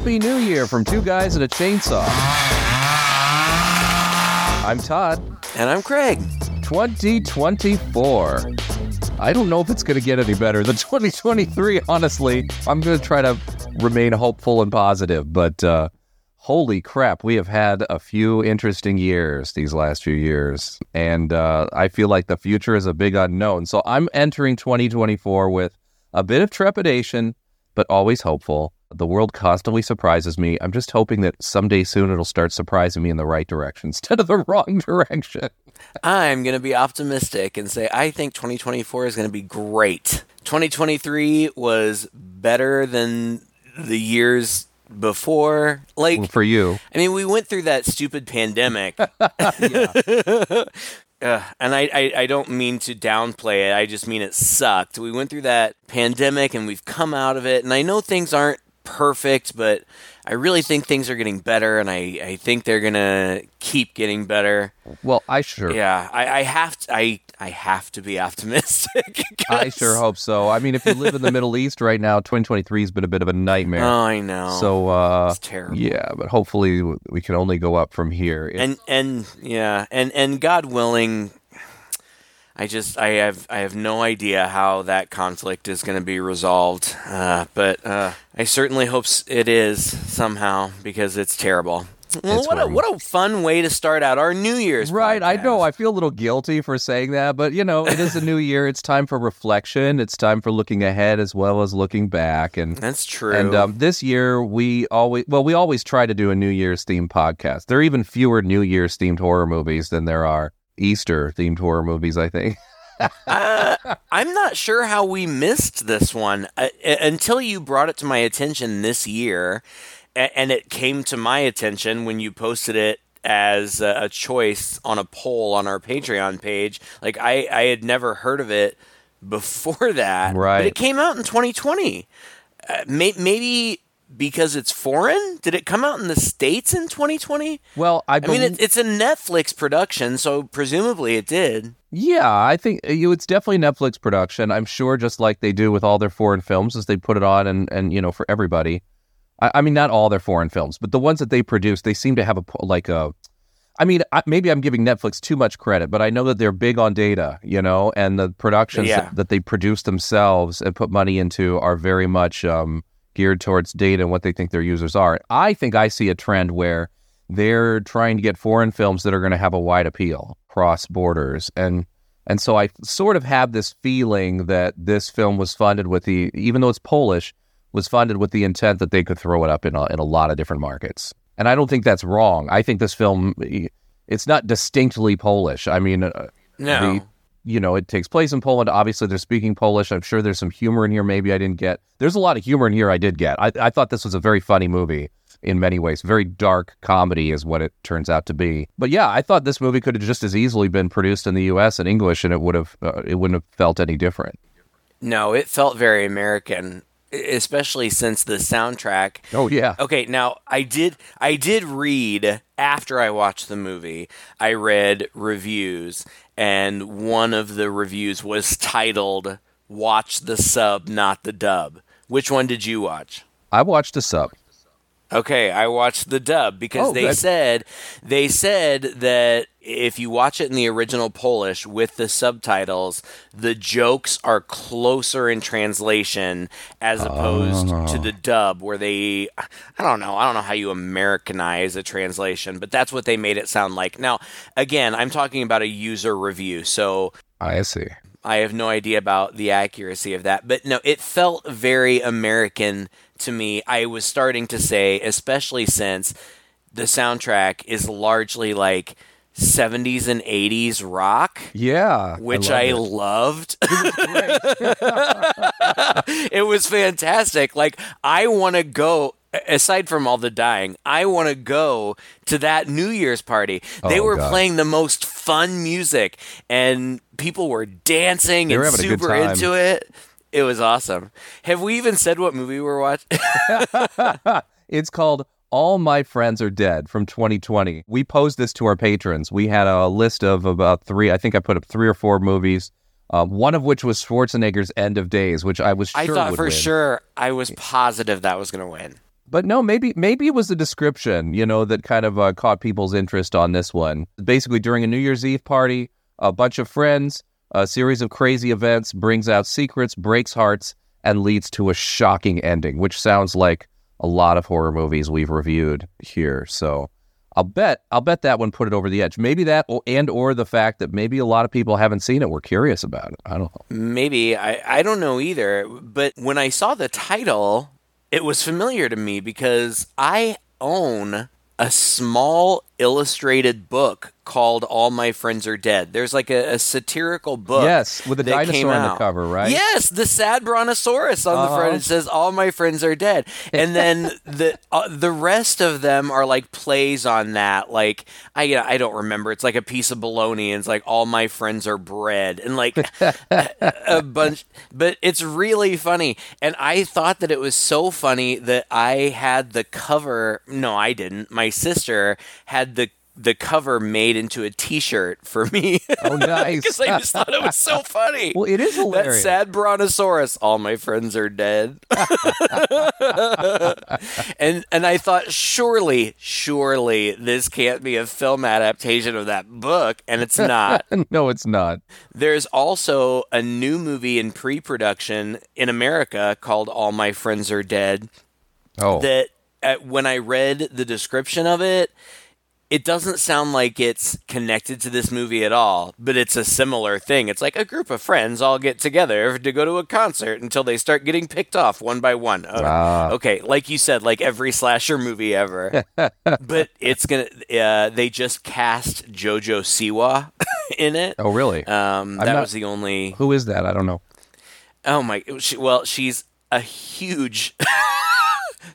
Happy New Year from two guys and a chainsaw. I'm Todd. And I'm Craig. 2024. I don't know if it's going to get any better than 2023, honestly. I'm going to try to remain hopeful and positive, but uh, holy crap, we have had a few interesting years these last few years. And uh, I feel like the future is a big unknown. So I'm entering 2024 with a bit of trepidation, but always hopeful. The world constantly surprises me. I'm just hoping that someday soon it'll start surprising me in the right direction instead of the wrong direction. I'm going to be optimistic and say I think 2024 is going to be great. 2023 was better than the years before. Like for you. I mean, we went through that stupid pandemic. Uh, and I, I, I, don't mean to downplay it. I just mean it sucked. We went through that pandemic and we've come out of it. And I know things aren't perfect, but I really think things are getting better, and I, I think they're gonna keep getting better. Well, I sure. Yeah, I, I have to. I I have to be optimistic. I sure hope so. I mean, if you live in the Middle East right now, 2023 has been a bit of a nightmare. Oh, I know. So uh, it's terrible. Yeah, but hopefully we can only go up from here. and and yeah, and and God willing, I just I have I have no idea how that conflict is going to be resolved, uh, but uh, I certainly hope it is somehow because it's terrible. Well, what a, what a fun way to start out our New Year's. Right, podcast. I know. I feel a little guilty for saying that, but you know, it is a new year. It's time for reflection. It's time for looking ahead as well as looking back. And that's true. And um, this year, we always well, we always try to do a New Year's themed podcast. There are even fewer New Year's themed horror movies than there are Easter themed horror movies, I think. uh, I'm not sure how we missed this one uh, until you brought it to my attention this year, and it came to my attention when you posted it as a choice on a poll on our Patreon page. Like I, I had never heard of it before that, right? But it came out in 2020. Uh, may, maybe because it's foreign? Did it come out in the states in 2020? Well, I, I mean, it, it's a Netflix production, so presumably it did. Yeah, I think uh, it's definitely Netflix production. I'm sure, just like they do with all their foreign films, as they put it on and and you know for everybody. I, I mean, not all their foreign films, but the ones that they produce, they seem to have a like a. I mean, maybe I'm giving Netflix too much credit, but I know that they're big on data, you know, and the productions yeah. that, that, they produce themselves and put money into are very much um, geared towards data and what they think their users are. I think I see a trend where they're trying to get foreign films that are going to have a wide appeal cross borders and and so I sort of have this feeling that this film was funded with the even though it's Polish was funded with the intent that they could throw it up in a, in a lot of different markets. And I don't think that's wrong. I think this film it's not distinctly Polish. I mean uh, no. The, you know, it takes place in Poland. Obviously, they're speaking Polish. I'm sure there's some humor in here. Maybe I didn't get. There's a lot of humor in here. I did get. I, I thought this was a very funny movie in many ways. Very dark comedy is what it turns out to be. But yeah, I thought this movie could have just as easily been produced in the U.S. in English, and it would have uh, it wouldn't have felt any different. No, it felt very American especially since the soundtrack. Oh yeah. Okay, now I did I did read after I watched the movie. I read reviews and one of the reviews was titled "Watch the sub, not the dub." Which one did you watch? I watched the sub. Okay, I watched the dub because oh, they good. said they said that if you watch it in the original Polish with the subtitles, the jokes are closer in translation as opposed oh. to the dub where they I don't know, I don't know how you Americanize a translation, but that's what they made it sound like. Now, again, I'm talking about a user review, so I see. I have no idea about the accuracy of that, but no, it felt very American to me. I was starting to say, especially since the soundtrack is largely like 70s and 80s rock. Yeah. Which I, I loved. it was fantastic. Like, I want to go. Aside from all the dying, I want to go to that New Year's party. They Oh, were God. playing the most fun music, and people were dancing They were and having a good super into it. It was awesome. Have we even said what movie we're watching? It's called All My Friends Are Dead from 2020. We posed this to our patrons. We had a list of about three, I think I put up three or four movies, uh, one of which was Schwarzenegger's End of Days, which I was sure I thought for win. sure I was positive that was going to win. But no, maybe maybe it was the description, you know, that kind of uh, caught people's interest on this one. Basically, during a New Year's Eve party, a bunch of friends, a series of crazy events brings out secrets, breaks hearts, and leads to a shocking ending, which sounds like a lot of horror movies we've reviewed here. So I'll bet I'll bet that one put it over the edge. Maybe that and or the fact that maybe a lot of people haven't seen it. We're curious about it. I don't know. Maybe I I don't know either. But when I saw the title, it was familiar to me because I own a small illustrated book called All My Friends Are Dead. There's like a, a satirical book. Yes, with a dinosaur on the cover, right? Yes, the sad brontosaurus on the Uh-huh. front. It says All My Friends Are Dead. And then the uh, the rest of them are like plays on that. Like I yeah, I don't remember. It's like a piece of bologna and it's like All My Friends Are Bread and like a, a bunch but it's really funny. And I thought that it was so funny that I had the cover no, I didn't. My sister had the the cover made into a T-shirt for me. Oh, nice. Because I just thought it was so funny. Well, it is hilarious. That sad brontosaurus. All my friends are dead. and and I thought surely, surely this can't be a film adaptation of that book, and it's not. no, it's not. There's also a new movie in pre-production in America called All My Friends Are Dead Oh, that uh, when I read the description of it, it doesn't sound like it's connected to this movie at all, but it's a similar thing. It's like a group of friends all get together to go to a concert until they start getting picked off one by one. Okay, like you said, like every slasher movie ever. but it's gonna. Uh, they just cast JoJo Siwa in it. oh, really? Um, that not- was the only. Who is that? I don't know. Oh my! She, well, she's a huge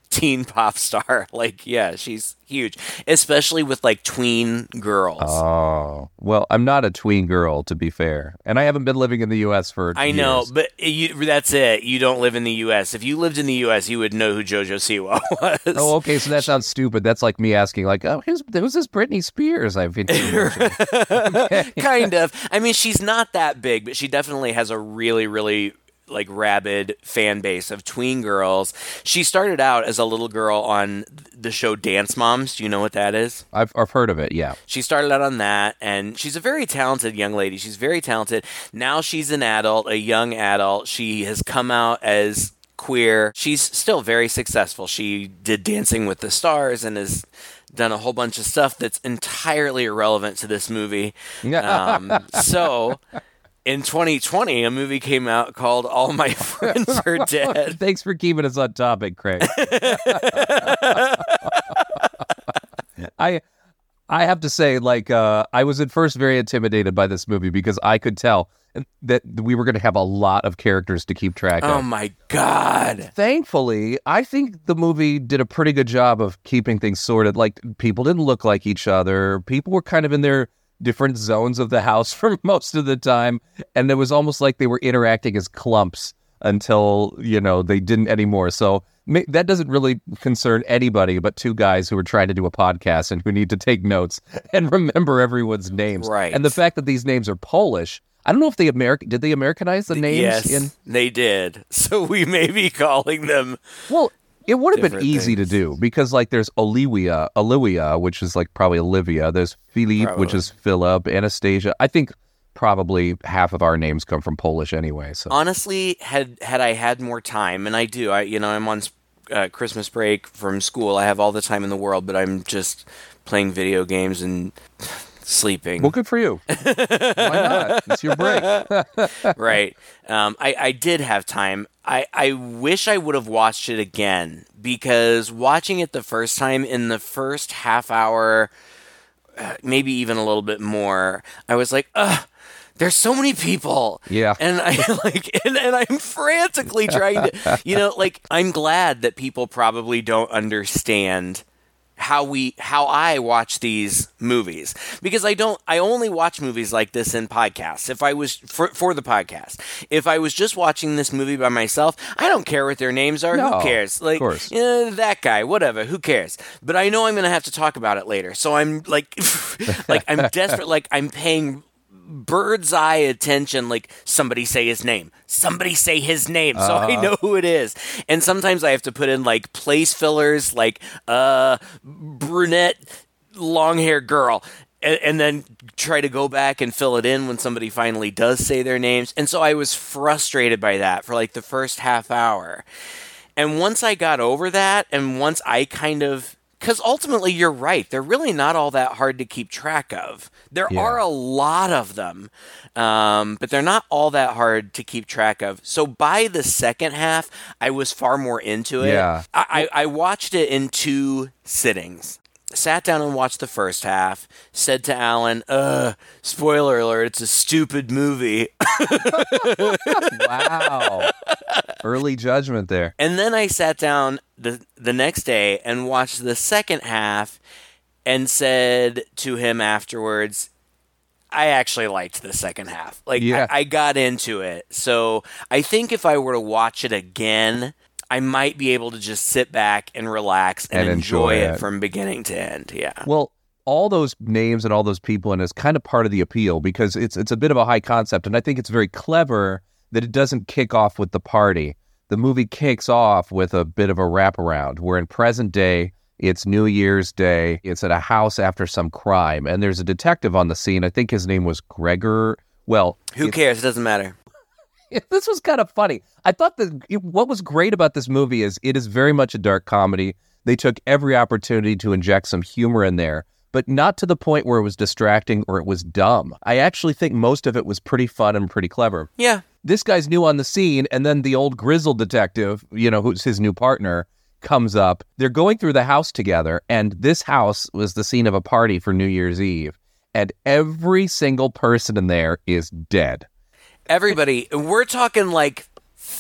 teen pop star. Like, yeah, she's huge, especially with like tween girls. Oh, well, I'm not a tween girl, to be fair, and I haven't been living in the U.S. for. I know, but you, that's it. You don't live in the U.S. If you lived in the U.S., you would know who JoJo Siwa was. Oh, okay. So that sounds stupid. That's like me asking, like, "Oh, who's who's this Britney Spears?" I've been. kind of. I mean, she's not that big, but she definitely has a really, really like rabid fan base of tween girls. She started out as a little girl on the show Dance Moms. Do you know what that is? I've I've heard of it. Yeah. She started out on that, and she's a very talented young lady. She's very talented. Now she's an adult, a young adult. She has come out as queer. She's still very successful. She did Dancing with the Stars and has done a whole bunch of stuff that's entirely irrelevant to this movie. Um, so. In 2020, a movie came out called All My Friends Are Dead. Thanks for keeping us on topic, Craig. I I have to say, like, uh, I was at first very intimidated by this movie because I could tell that we were going to have a lot of characters to keep track of. Oh my God. Thankfully, I think the movie did a pretty good job of keeping things sorted. Like, people didn't look like each other. People were kind of in their different zones of the house for most of the time, and it was almost like they were interacting as clumps until you know they didn't anymore. So that doesn't really concern anybody but two guys who are trying to do a podcast and who need to take notes and remember everyone's names. Right. And the fact that these names are Polish. I don't know if they American did they Americanize the names Yes, in they did. So we may be calling them Well, it would have been easy things. to do because like there's Olivia, Olivia, which is like probably Olivia. There's Philippe, which is Philip, Anastasia. I think probably half of our names come from Polish anyway. So honestly had had I had more time, and I do. I you know I'm on uh, Christmas break from school. I have all the time in the world, but I'm just playing video games and sleeping. well, good for you. Why not? It's your break. right. Um, I, I did have time. I, I wish I would have watched it again because watching it the first time in the first half hour, uh, maybe even a little bit more, I was like, ugh. There's so many people. Yeah. And I like and, and I'm frantically trying to you know, like I'm glad that people probably don't understand how we how I watch these movies because I don't I only watch movies like this in podcasts. If I was for for the podcast, if I was just watching this movie by myself, I don't care what their names are. No, who cares? Like eh, that guy, whatever. Who cares? But I know I'm going to have to talk about it later, so I'm like like I'm desperate. Like I'm paying bird's eye attention like somebody say his name somebody say his name so i Uh-huh. know who it is and sometimes i have to put in like place fillers like uh brunette long hair girl and, and then try to go back and fill it in when somebody finally does say their names and so i was frustrated by that for like the first half hour and once I got over that, and once I kind of. Because ultimately, you're right. They're really not all that hard to keep track of. There Yeah. are a lot of them, um, but they're not all that hard to keep track of. So by the second half, I was far more into it. Yeah. I, I I watched it in two sittings. Sat down and watched the first half. Said to Alan, "Uh, spoiler alert! It's a stupid movie." Wow. Early judgment there. And then I sat down the the next day and watched the second half and said to him afterwards, I actually liked the second half. Like Yeah. I, I got into it. So I think if I were to watch it again, I might be able to just sit back and relax and, And enjoy, enjoy it it. from beginning to end. Yeah. Well, all those names and all those people and it is kind of part of the appeal because it's it's a bit of a high concept, and I think it's very clever that it doesn't kick off with the party. The movie kicks off with a bit of a wraparound. Where in present day, it's New Year's Day. It's at a house after some crime, and there's a detective on the scene. I think his name was Gregor. Well, Who cares? It doesn't matter. this was kind of funny. I thought that it- what was great about this movie is it is very much a dark comedy. They took every opportunity to inject some humor in there, but not to the point where it was distracting or it was dumb. I actually think most of it was pretty fun and pretty clever. Yeah. This guy's new on the scene, and then the old grizzled detective, you know, who's his new partner, comes up. They're going through the house together, and this house was the scene of a party for New Year's Eve, and every single person in there is dead. Everybody, we're talking like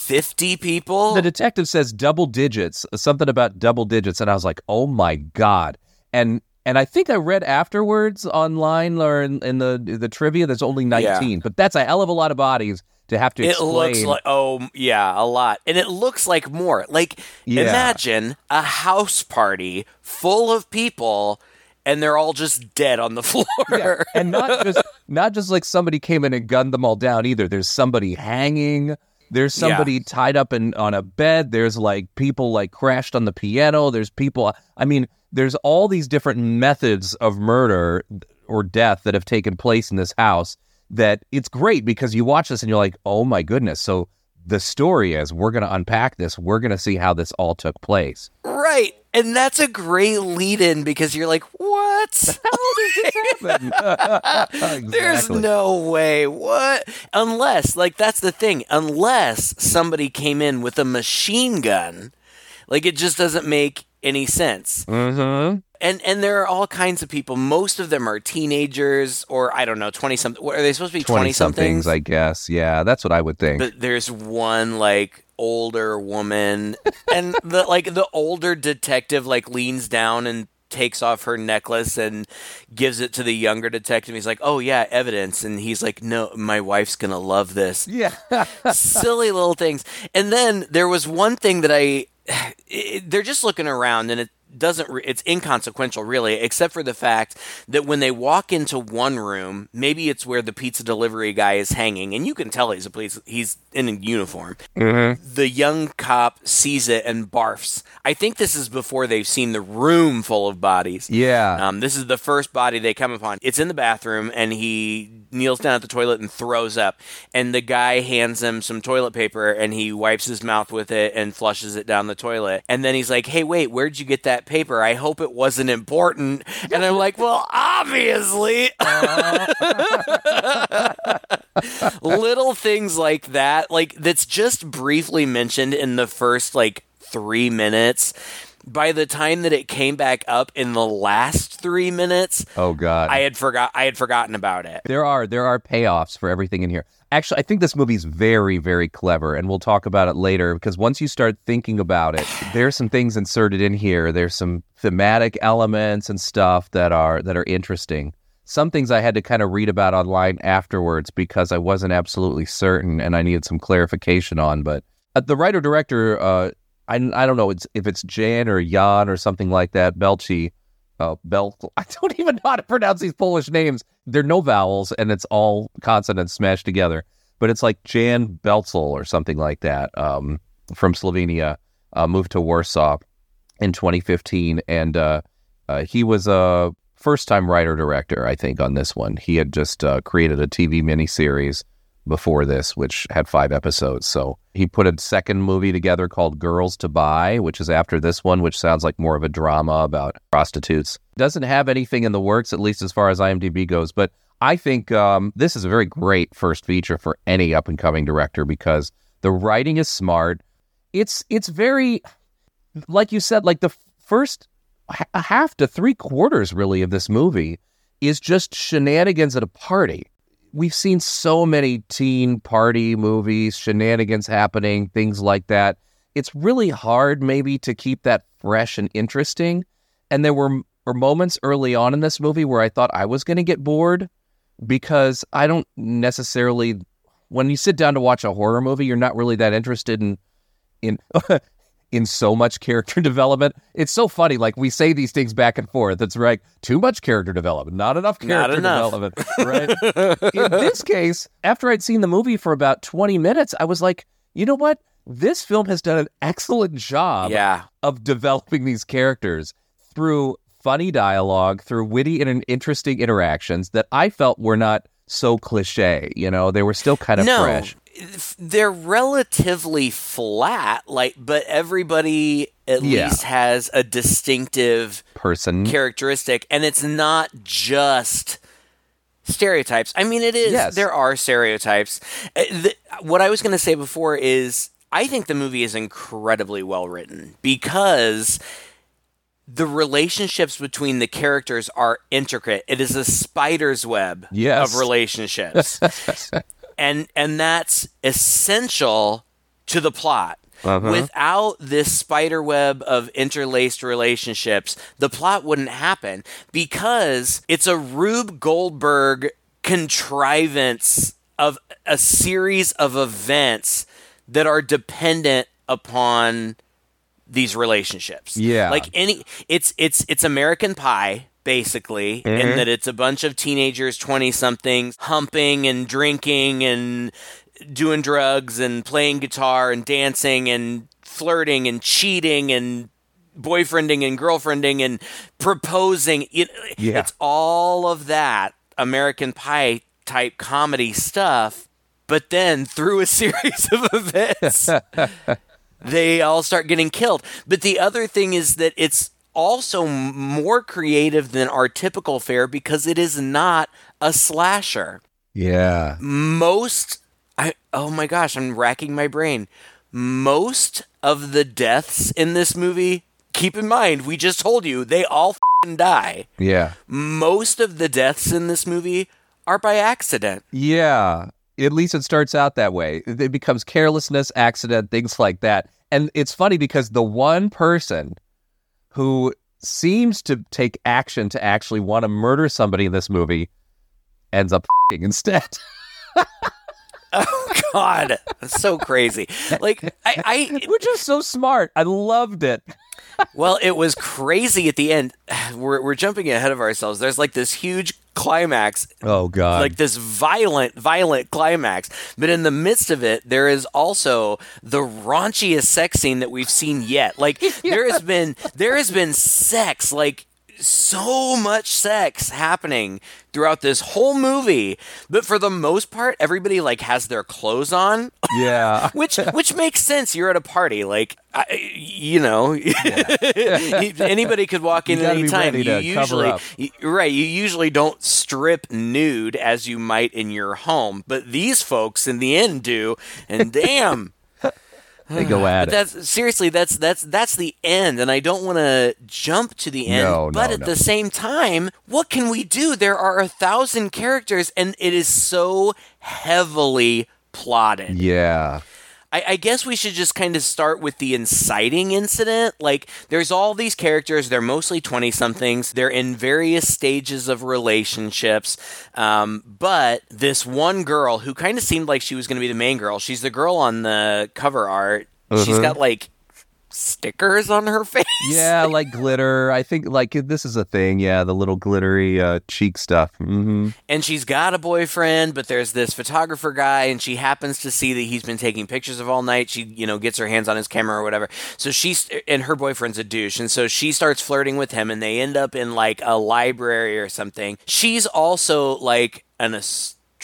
50 people. the detective says double digits, uh, something about double digits, and I was like, "Oh my god!" And and I think I read afterwards online or in, in the the trivia, there's only nineteen, but that's a hell of a lot of bodies to have to It explain. looks like oh yeah, a lot. And it looks like more. Like Yeah. imagine a house party full of people and they're all just dead on the floor. Yeah, and not just not just like somebody came in and gunned them all down either. There's somebody hanging. There's somebody Yeah. tied up in on a bed. There's like people like crashed on the piano. There's people. I mean, there's all these different methods of murder or death that have taken place in this house. That it's great because you watch this and you're like, oh my goodness. So the story is we're going to unpack this. We're going to see how this all took place. right. And that's a great lead in because you're like, what? There's Exactly. no way. What? Unless, like, that's the thing. Unless somebody came in with a machine gun, like, it just doesn't make any sense. Mm-hmm. And and there are all kinds of people. Most of them are teenagers, or I don't know, twenty something. Are they supposed to be twenty Twenty somethings, somethings? I guess. Yeah, that's what I would think. But there's one like older woman, and the like the older detective like leans down and takes off her necklace and gives it to the younger detective. He's like, "Oh yeah, evidence," and he's like, "No, my wife's gonna love this." yeah. silly little things. And then there was one thing that I, it, they're just looking around and it doesn't, re- it's inconsequential really, except for the fact that when they walk into one room, maybe it's where the pizza delivery guy is hanging, and you can tell he's a police, he's in a uniform. The young cop sees it and barfs. I think this is before they've seen the room full of bodies. Yeah. Um, this is the first body they come upon. It's in the bathroom, and he kneels down at the toilet and throws up. And the guy hands him some toilet paper, and he wipes his mouth with it and flushes it down the toilet. And then he's like, "Hey, wait, where'd you get that paper? I hope it wasn't important." And I'm like, "Well, obviously." Little things like that, like that's just briefly mentioned in the first like three minutes. By the time that it came back up in the last three minutes, oh God. I had forgot I had forgotten about it. there are there are payoffs for everything in here. Actually, I think this movie's very very clever, and we'll talk about it later. Because once you start thinking about it, there's some things inserted in here. There's some thematic elements and stuff that are that are interesting. Some things I had to kind of read about online afterwards because I wasn't absolutely certain, and I needed some clarification on. But uh, the writer director, uh, I I don't know it's, if it's Jan or Jan or something like that, Belchi. uh, Belt. I don't even know how to pronounce these Polish names. They're no vowels, and it's all consonants smashed together. But it's like Jan Belzel or something like that um, from Slovenia. Uh, moved to Warsaw in 2015, and uh, uh, he was a first-time writer-director, I think, on this one. He had just uh, created a TV miniseries before this, which had five episodes. So he put a second movie together called Girls to Buy, which is after this one, which sounds like more of a drama about prostitutes. Doesn't have anything in the works, at least as far as IMDb goes. But I think um, this is a very great first feature for any up and coming director because the writing is smart. It's it's very, like you said, like the first half to three quarters really of this movie is just shenanigans at a party we've seen so many teen party movies, shenanigans happening, things like that. It's really hard maybe to keep that fresh and interesting. And there were, were moments early on in this movie where I thought I was going to get bored because I don't necessarily when you sit down to watch a horror movie, you're not really that interested in in in so much character development. It's so funny. Like we say these things back and forth. It's like too much character development, not enough character not enough. development. Right. in this case, after I'd seen the movie for about 20 minutes, I was like, you know what? This film has done an excellent job yeah. of developing these characters through funny dialogue, through witty and interesting interactions that I felt were not so cliche. You know, they were still kind of no, fresh they're relatively flat like but everybody at yeah. least has a distinctive person characteristic and it's not just stereotypes i mean it is yes. there are stereotypes uh, the, what i was going to say before is i think the movie is incredibly well written because the relationships between the characters are intricate. It is a spider's web yes. of relationships. and and that's essential to the plot. Uh-huh. Without this spider web of interlaced relationships, the plot wouldn't happen because it's a Rube Goldberg contrivance of a series of events that are dependent upon these relationships. Yeah. Like any it's it's it's American Pie basically, mm-hmm. in that it's a bunch of teenagers, 20 somethings, humping and drinking and doing drugs and playing guitar and dancing and flirting and cheating and boyfriending and girlfriending and proposing. It, yeah. It's all of that American Pie type comedy stuff. But then through a series of events, they all start getting killed. But the other thing is that it's also more creative than our typical fare because it is not a slasher. Yeah. Most I oh my gosh, I'm racking my brain. Most of the deaths in this movie, keep in mind, we just told you they all die. Yeah. Most of the deaths in this movie are by accident. Yeah. At least it starts out that way. It becomes carelessness, accident, things like that. And it's funny because the one person who seems to take action to actually want to murder somebody in this movie ends up instead. oh God, that's so crazy! Like I, I, which is so smart. I loved it. well, it was crazy at the end. We're we're jumping ahead of ourselves. There's like this huge climax. Oh god. Like this violent violent climax. But in the midst of it, there is also the raunchiest sex scene that we've seen yet. Like yeah. there has been there has been sex like so much sex happening throughout this whole movie but for the most part everybody like has their clothes on. Yeah. Which which makes sense. You're at a party. Like I, you know yeah. anybody could walk in at any time you usually you, right you usually don't strip nude as you might in your home but these folks in the end do and damn they go at but that's, Seriously, that's that's that's the end, and I don't want to jump to the end. No, but no, at no. the same time, what can we do? There are a thousand characters, and it is so heavily plotted. Yeah. I, I guess we should just kind of start with the inciting incident. Like, there's all these characters. They're mostly 20 somethings. They're in various stages of relationships. Um, but this one girl who kind of seemed like she was going to be the main girl, she's the girl on the cover art. She's uh-huh. got like stickers on her face. Yeah, like glitter. I think like this is a thing. Yeah, the little glittery uh, cheek stuff. hmm and she's got a boyfriend, but there's this photographer guy, and she happens to see that he's been taking pictures of all night. She, you know, gets her hands on his camera or whatever. So she's, and her boyfriend's a douche, and so she starts flirting with him, and they end up in like a library or something. She's also like an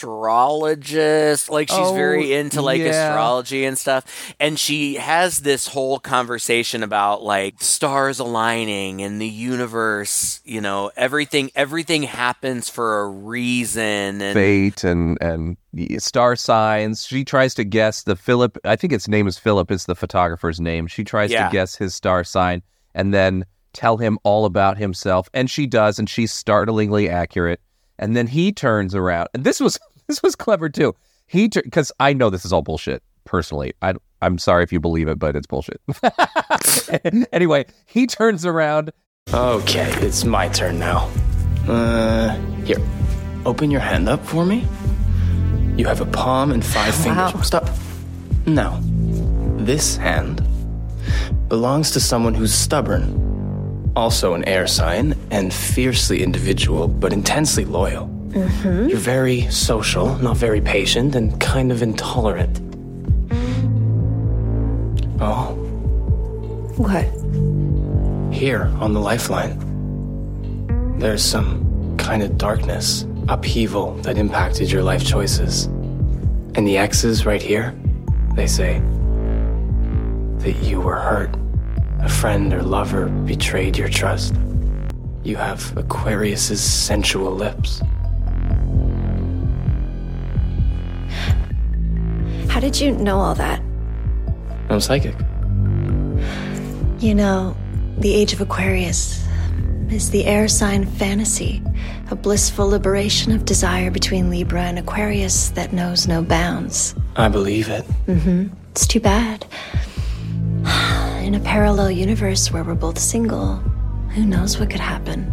astrologist like she's Oh, very into like yeah. astrology and stuff and she has this whole conversation about like stars aligning and the universe you know everything everything happens for a reason and Fate and and star signs. She tries to guess the Philip. I think its name is Philip. Is the photographer's name? She tries Yeah. to guess his star sign and then tell him all about himself, and she does, and she's startlingly accurate. And then he turns around, and this was this was clever too. He because I know this is all bullshit. Personally, I I'm sorry if you believe it, but it's bullshit. anyway, he turns around Okay, it's my turn now. Uh, here. Open your hand up for me. You have a palm and five fingers. Stop. No, this hand belongs to someone who's stubborn, also an air sign, and fiercely individual, but intensely loyal. Mm-hmm. You're very social, not very patient, and kind of intolerant. Oh, What? Here on the lifeline, there's some kind of darkness, upheaval that impacted your life choices. And the X's right here, they say that you were hurt. A friend or lover betrayed your trust. You have Aquarius's sensual lips. Did you know all that? I'm psychic. You know, the age of Aquarius is the air sign fantasy, a blissful liberation of desire between Libra and Aquarius that knows no bounds. I believe it. Mm-hmm. It's too bad. In a parallel universe where we're both single, who knows what could happen?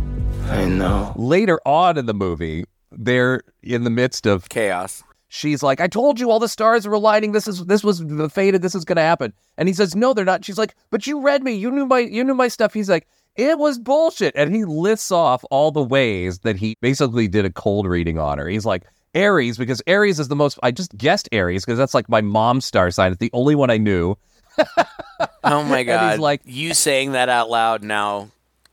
I know. later on in the movie. They're in the midst of chaos she's like, I told you all the stars were aligning. This is this was the fated. This is going to happen. And he says, No, they're not. She's like, But you read me. You knew my you knew my stuff. He's like, It was bullshit. And he lists off all the ways that he basically did a cold reading on her. He's like. Aries, because Aries is the most. I just guessed Aries because that's like my mom's star sign. It's the only one I knew. oh my he's god like- you saying that out loud now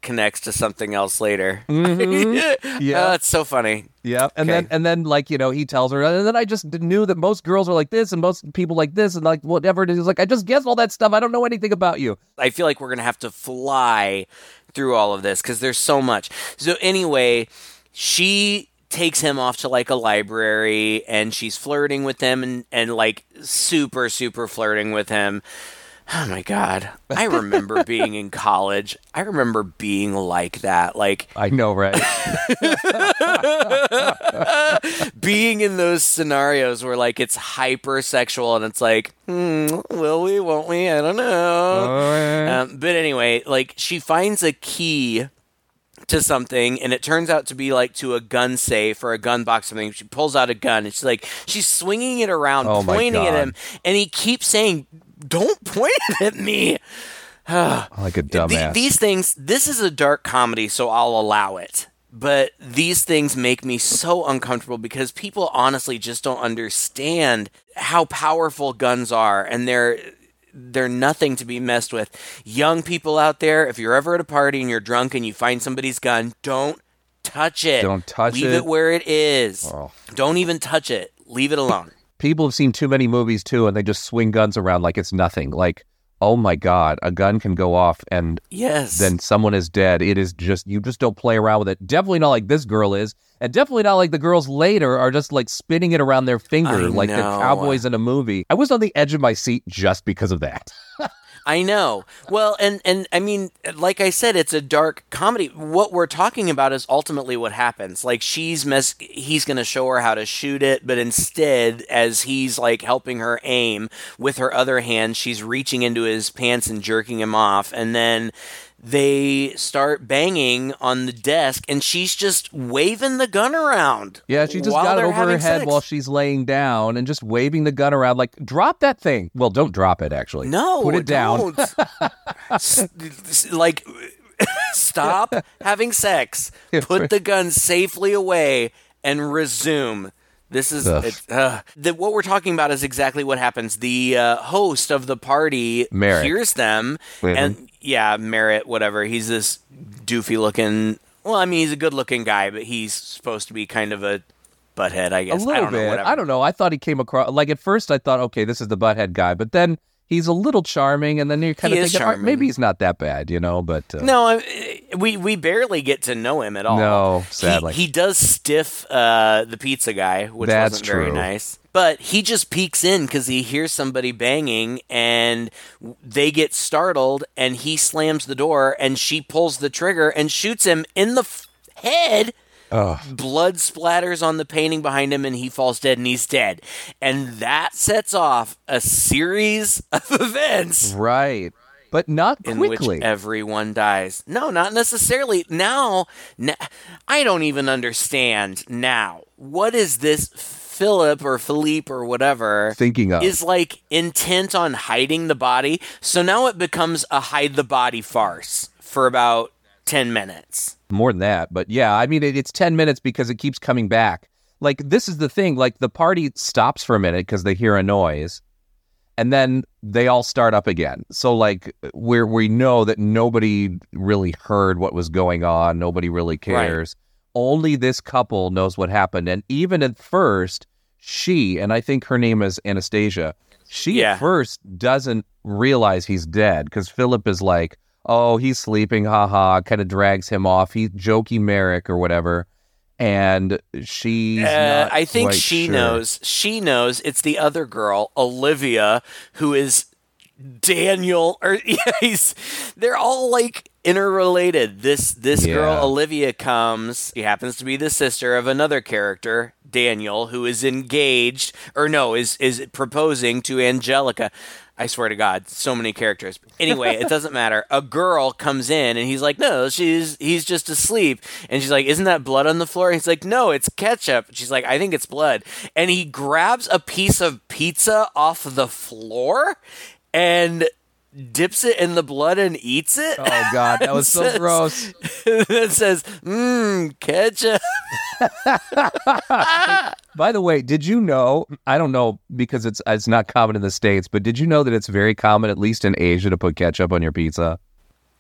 connects to something else later Mm-hmm. Yeah. oh, it's so funny Yeah, and then and then like you know he tells her, and then I just knew that most girls are like this, and most people like this, and like whatever it is. Like I just guessed all that stuff. I don't know anything about you. I feel like we're going to have to fly through all of this because there's so much. So, anyway, she takes him off to like a library and she's flirting with him and, and like super, super flirting with him. Oh my God. I remember being in college. I remember being like that. Like I know, right? being in those scenarios where like it's hypersexual and it's like, hmm, will we, won't we? I don't know. Um, but anyway, like she finds a key to something and it turns out to be like to a gun safe or a gun box or something. She pulls out a gun and she's like, she's swinging it around, Oh pointing at him, and he keeps saying, don't point it at me. like a The- dumbass. these things, this is a dark comedy, so I'll allow it. But these things make me so uncomfortable because people honestly just don't understand how powerful guns are, and they're they're nothing to be messed with. Young people out there, if you're ever at a party and you're drunk and you find somebody's gun, don't touch it. Don't touch Leave it. Leave it where it is. Oh. Don't even touch it. Leave it alone. People have seen too many movies too, and they just swing guns around like it's nothing. Like, oh my god, a gun can go off, and Yes. then someone is dead. It is just you just don't play around with it. Definitely not like this girl is, and definitely not like the girls later are just like spinning it around their finger I like know. cowboys in a movie. I was on the edge of my seat just because of that. I know. Well, and and I mean, like I said, it's a dark comedy. What we're talking about is ultimately what happens. Like she's mess. He's going to show her how to shoot it, but instead, as he's like helping her aim with her other hand, she's reaching into his pants and jerking him off, and then. They start banging on the desk, and she's just waving the gun around. Yeah, she just got it over her head sex. while she's laying down and just waving the gun around like, drop that thing. Well, don't drop it, actually. No, Put it down. don't. S- like, stop having sex, put the gun safely away, and resume. This is it, uh, the, what we're talking about is exactly what happens. The uh, host of the party Merrick. hears them, Mhm. and yeah, Merritt, whatever. He's this doofy looking. Well, I mean, he's a good looking guy, but he's supposed to be kind of a butthead, I guess. A little I don't bit. know. I don't know. I thought he came across like at first. I thought, okay, this is the butthead guy, but then he's a little charming, and then you're kind He of thinking, charming. maybe he's not that bad, you know. But uh, No, we we barely get to know him at all. No, sadly. he, does stiff uh, the pizza guy, which That's wasn't very nice. But he just peeks in because he hears somebody banging, and they get startled, and he slams the door, and she pulls the trigger and shoots him in the f- head. Ugh. Blood splatters on the painting behind him, and he falls dead, and he's dead. And that sets off a series of events right, but not in quickly. which everyone dies. No, not necessarily. Now, na I don't even understand now. What is this Philip or Philippe or whatever Thinking of is like intent on hiding the body? So now it becomes a hide the body farce for about 10 minutes. more than that, but yeah, I mean, it, it's ten minutes because it keeps coming back. Like this is the thing. Like the party stops for a minute because they hear a noise, and then they all start up again. So like where we know that nobody really heard what was going on. Nobody really cares. Only this couple knows what happened, and even at first, she and I think her name is Anastasia. She Yeah. at first doesn't realize he's dead because Philip is like, "Oh, he's sleeping," haha. Kind of drags him off. He jokey Merrick or whatever, and she's. Uh, not I think she sure. knows. She knows it's the other girl, Olivia, who is Daniel. Or yeah, he's, they're all like interrelated. This this girl, Olivia, comes. She happens to be the sister of another character, Daniel, who is engaged, or no, is is proposing to Angelica. I swear to God, so many characters. Anyway, it doesn't matter. A girl comes in and he's like, "No, she's he's just asleep." And she's like, "Isn't that blood on the floor?" And he's like, "No, it's ketchup." She's like, "I think it's blood." And he grabs a piece of pizza off the floor and dips it in the blood and eats it. Oh God, that was so Says- gross. it says, "Mmm, ketchup." By the way, did you know? I don't know because it's it's not common in the states, but did you know that it's very common, at least in Asia, to put ketchup on your pizza?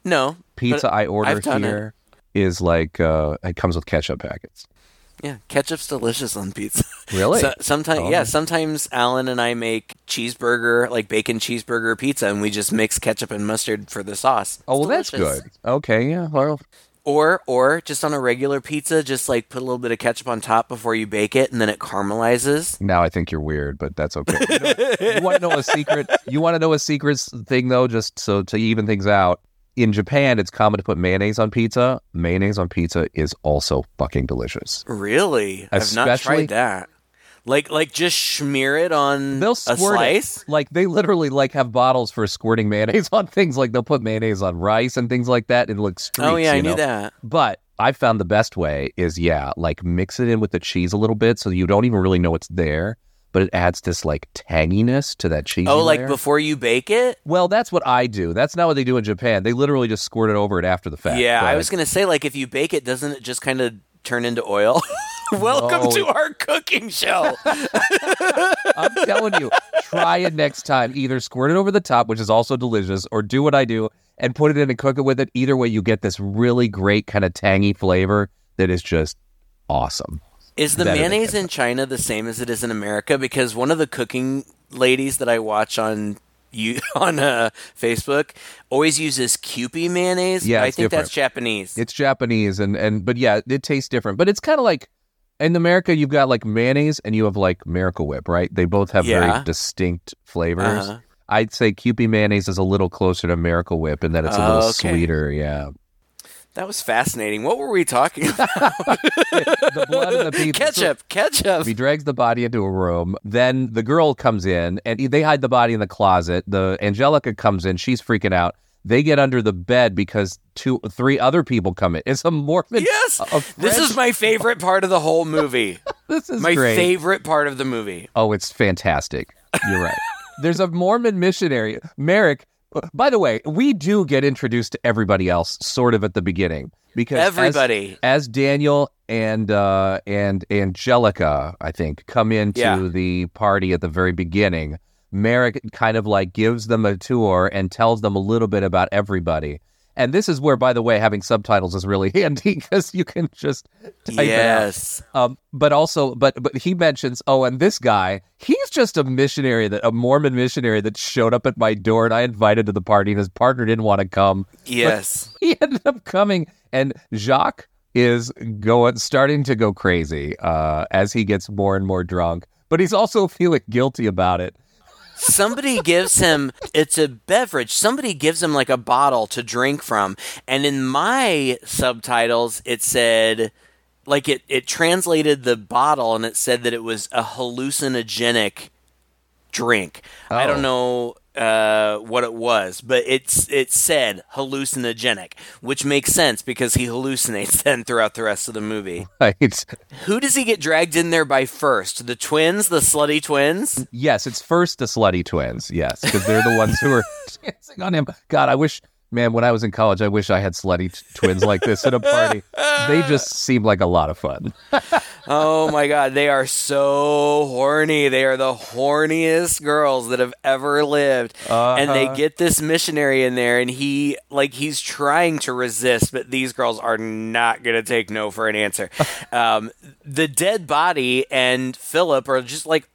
No, Pizza I order done it. here is like uh, it comes with ketchup packets. Yeah, ketchup's delicious on pizza. Really? So, sometimes, Oh. yeah, sometimes Alan and I make cheeseburger, like bacon cheeseburger pizza, and we just mix ketchup and mustard for the sauce. oh, well, that's good. Okay, yeah. Well, Or, or just on a regular pizza, just like put a little bit of ketchup on top before you bake it, and then it caramelizes. now I think you're weird, but that's okay. You, know- you want to know a secret? You want to know a secret thing though, just so to even things out. In Japan, it's common to put mayonnaise on pizza. Mayonnaise on pizza is also fucking delicious. Really, I've not tried that. Like, like just smear it on They'll a squirt slice. it. Like they literally like have bottles for squirting mayonnaise on things. Like they'll put mayonnaise on rice and things like that, and it looks streaks. oh yeah, I you knew know? that. But I found the best way is yeah, like mix it in with the cheese a little bit, so you don't even really know it's there, but it adds this like tanginess to that cheese. Oh, like before you bake it. Well, that's what I do. That's not what they do in Japan. They literally just squirt it over it after the fact. Yeah, I was gonna say like if you bake it, doesn't it just kind of turn into oil? Welcome No. to our cooking show. I'm telling you, try it next time. Either squirt it over the top, which is also delicious, or do what I do and put it in and cook it with it. Either way, you get this really great kind of tangy flavor that is just awesome. Is the mayonnaise in China the same as it is in America? Because one of the cooking ladies that I watch on you on uh, Facebook always uses Kewpie mayonnaise. Yeah, I think different. that's Japanese. It's Japanese and and but yeah, it tastes different. But it's kind of like in America, you've got like mayonnaise and you have like Miracle Whip, right? They both have Yeah. very distinct flavors. Uh-huh. I'd say Kewpie mayonnaise is a little closer to Miracle Whip, and that it's a Oh, little okay. sweeter. Yeah, That was fascinating. What were we talking about? the blood in the pizza. ketchup, ketchup. He drags the body into a room. Then the girl comes in, and they hide the body in the closet. The Angelica comes in. She's freaking out. They get under the bed because two, three other people come in. It's a Mormon. Yes, a this is my favorite part of the whole movie. This is my great. favorite part of the movie. Oh, it's fantastic. You're right. There's a Mormon missionary, Merrick, By the way, we do get introduced to everybody else sort of at the beginning because as- Everybody. as, Daniel and uh, and Angelica, I think, come into Yeah. the party at the very beginning. Merrick kind of like gives them a tour and tells them a little bit about everybody. And this is where, by the way, having subtitles is really handy because you can just type it out. yes. Um, but also, but but he mentions, oh, and this guy, he's just a missionary that a Mormon missionary that showed up at my door, and I invited to the party, and his partner didn't want to come. Yes. He ended up coming, and Jacques is going, starting to go crazy uh, as he gets more and more drunk. But he's also feeling guilty about it. Somebody gives him it's a beverage. Somebody gives him like a bottle to drink from. And in my subtitles it said like it it translated the bottle and it said that it was a hallucinogenic drink. I Oh. don't know uh, what it was, but it's it said hallucinogenic, which makes sense because he hallucinates then throughout the rest of the movie. Right? Who does he get dragged in there by first? The twins, the slutty twins? Yes, it's first the slutty twins. Yes, because they're the ones who are dancing on him. God, I wish, man, when I was in college, I wish I had slutty t- twins like this at a party. They just seem like a lot of fun. Oh my god, they are so horny. They are the horniest girls that have ever lived. And they get this missionary in there and he like he's trying to resist, but these girls are not going to take no for an answer. um, the dead body and Philip are just like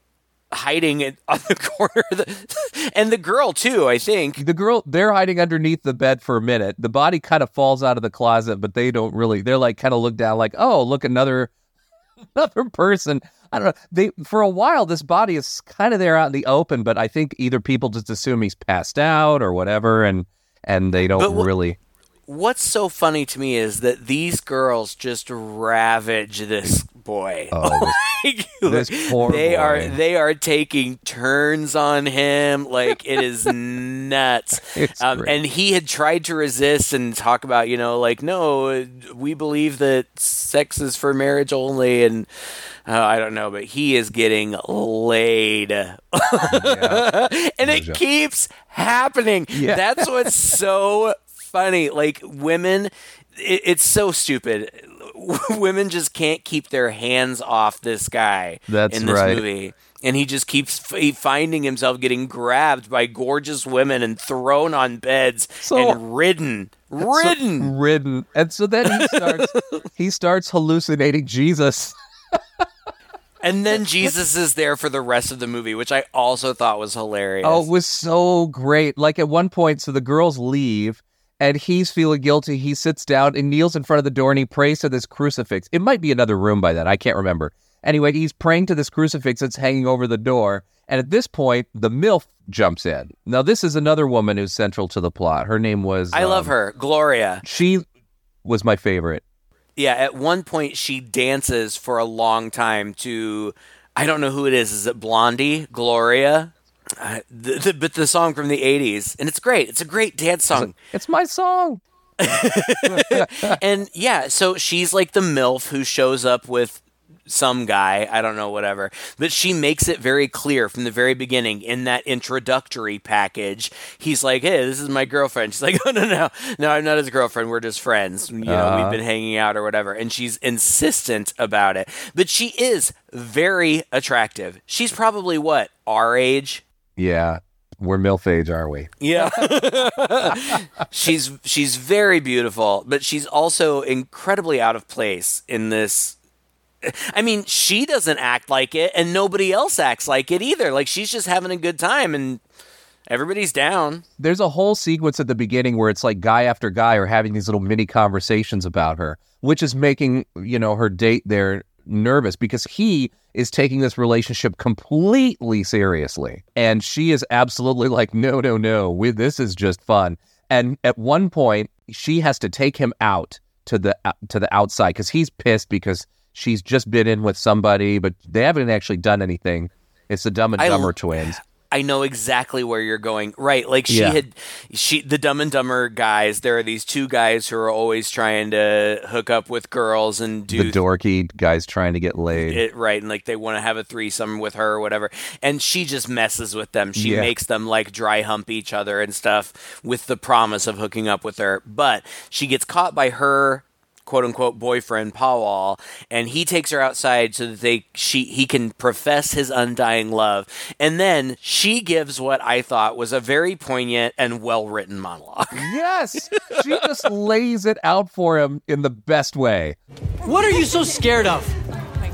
hiding it on the corner of the, and the girl too, I think. The girl, they're hiding underneath the bed for a minute. The body kind of falls out of the closet, but they don't really. They're like kind of look down, like, oh, look, another, another person. I don't know. They for a while, this body is kind of there out in the open, but I think either people just assume he's passed out or whatever, and and they don't wh- really. What's so funny to me is that these girls just ravage this boy. Oh, Like, This poor they are they are taking turns on him. Like it is nuts. Um, and he had tried to resist and talk about you know like no we believe that sex is for marriage only and uh, I don't know but he is getting laid. And it keeps happening. Yeah. that's what's so funny like women it, it's so stupid women just can't keep their hands off this guy That's in this right. movie and he just keeps f- finding himself getting grabbed by gorgeous women and thrown on beds So- and ridden ridden ridden, and so then he starts. he starts hallucinating Jesus. and then jesus is there for the rest of the movie which i also thought was hilarious Oh, it was so great. Like at one point, so the girls leave and he's feeling guilty. He sits down and kneels in front of the door and he prays to this crucifix. It might be another room by then. I can't remember. Anyway, he's praying to this crucifix that's hanging over the door. And at this point, the MILF jumps in. Now, this is another woman who's central to the plot. Her name was. i love um, her gloria She was my favorite. Yeah, at one point she dances for a long time to I don't know who it is. Is it Blondie, Gloria? Uh, the, the, but the song from the '80s, and it's great. It's a great dance song. It's my song. and yeah, so she's like the MILF who shows up with some guy, I don't know, whatever. But she makes it very clear from the very beginning in that introductory package. He's like, hey, this is my girlfriend. She's like, oh, no, no, no, I'm not his girlfriend. We're just friends. You know, Uh-huh. we've been hanging out or whatever. And she's insistent about it. But she is very attractive. She's probably what, our age? Yeah. We're MILF age, are we? Yeah. she's she's very beautiful, but she's also incredibly out of place in this I mean, she doesn't act like it and nobody else acts like it either. Like she's just having a good time and everybody's down. there's a whole sequence at the beginning where it's like guy after guy are having these little mini conversations about her, which is making, you know, her date there nervous because he is taking this relationship completely seriously. And she is absolutely like, no, no, no, we, this is just fun. And at one point, she has to take him out to the uh, to the outside because he's pissed because she's just been in with somebody, but they haven't actually done anything. It's the Dumb and I Dumber twins. I know exactly where you're going. Right. Like she Yeah. had she the dumb and dumber guys, there are these two guys who are always trying to hook up with girls and do the dorky guys trying to get laid. it right and like they want to have a threesome with her or whatever and she just messes with them she Yeah. makes them like dry hump each other and stuff with the promise of hooking up with her but she gets caught by her quote unquote boyfriend Powell and he takes her outside so that they she he can profess his undying love and then she gives what I thought was a very poignant and well written monologue yes, she just lays it out for him in the best way. What are you so scared of?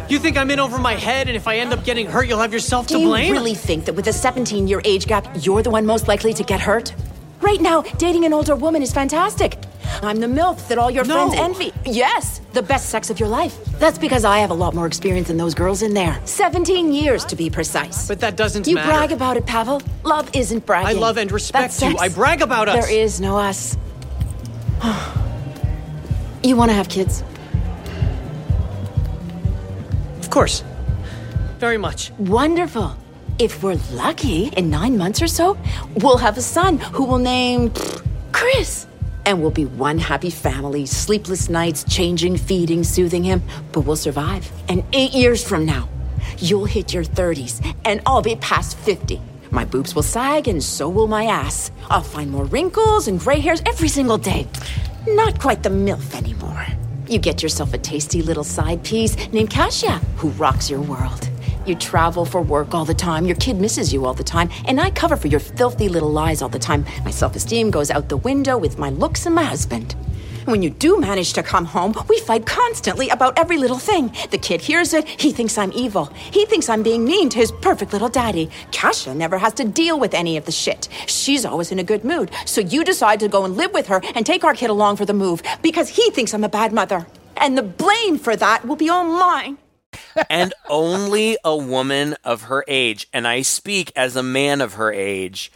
You think I'm in over my head, and if I end up getting hurt, you'll have yourself Do to you blame? really think that with a 17 year age gap, you're the one most likely to get hurt? Right now, dating an older woman is fantastic. I'm the MILF that all your No. friends envy. Yes, the best sex of your life. That's because I have a lot more experience than those girls in there. 17 years to be precise. But that doesn't you matter. brag about it, Pavel. Love isn't bragging. I love and respect you. I brag about us. There is no us. you want to have kids? Of course. Very much. Wonderful. If we're lucky, in nine months or so, we'll have a son who we'll name Chris. And we'll be one happy family, sleepless nights, changing, feeding, soothing him. But we'll survive. And eight years from now, you'll hit your 30s, and I'll be past 50. My boobs will sag, and so will my ass. I'll find more wrinkles and gray hairs every single day. Not quite the MILF anymore. You get yourself a tasty little side piece named Kasia, who rocks your world. You travel for work all the time, your kid misses you all the time, and I cover for your filthy little lies all the time. My self esteem goes out the window with my looks and my husband. When you do manage to come home, we fight constantly about every little thing. The kid hears it, he thinks I'm evil. He thinks I'm being mean to his perfect little daddy. Kasia never has to deal with any of the shit. She's always in a good mood. So you decide to go and live with her and take our kid along for the move because he thinks I'm a bad mother. And the blame for that will be all mine. And only a woman of her age, and I speak as a man of her age,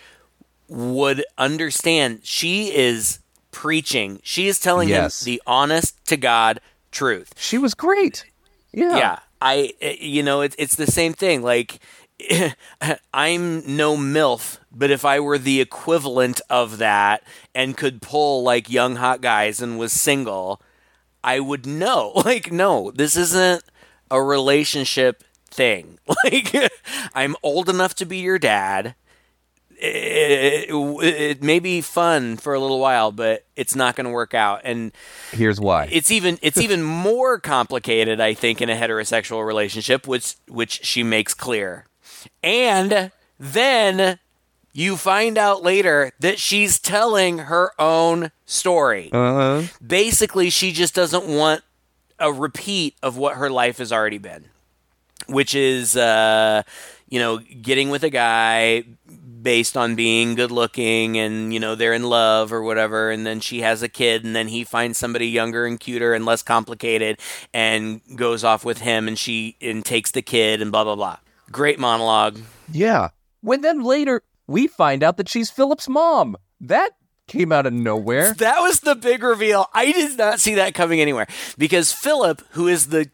would understand she is preaching. She is telling Yes. him the honest to God truth. She was great. Yeah. Yeah, I, eh, you know, it's it's the same thing. Like, I'm no MILF, but if I were the equivalent of that and could pull like young hot guys and was single, I would know. Like, no, this isn't a relationship thing. Like, I'm old enough to be your dad. It, it may be fun for a little while, but it's not going to work out. And Here's why. it's even it's even more complicated, I think, in a heterosexual relationship, which which she makes clear. And then you find out later that she's telling her own story. uh-huh. Basically, she just doesn't want a repeat of what her life has already been, which is, uh, you know, getting with a guy based on being good looking and, you know, they're in love or whatever. And then she has a kid and then he finds somebody younger and cuter and less complicated and goes off with him and she and takes the kid and blah, blah, blah. Great monologue. Yeah. When then later we find out that she's Philip's mom. That came out of nowhere. That was the big reveal. I did not see that coming anywhere because Philip, who is the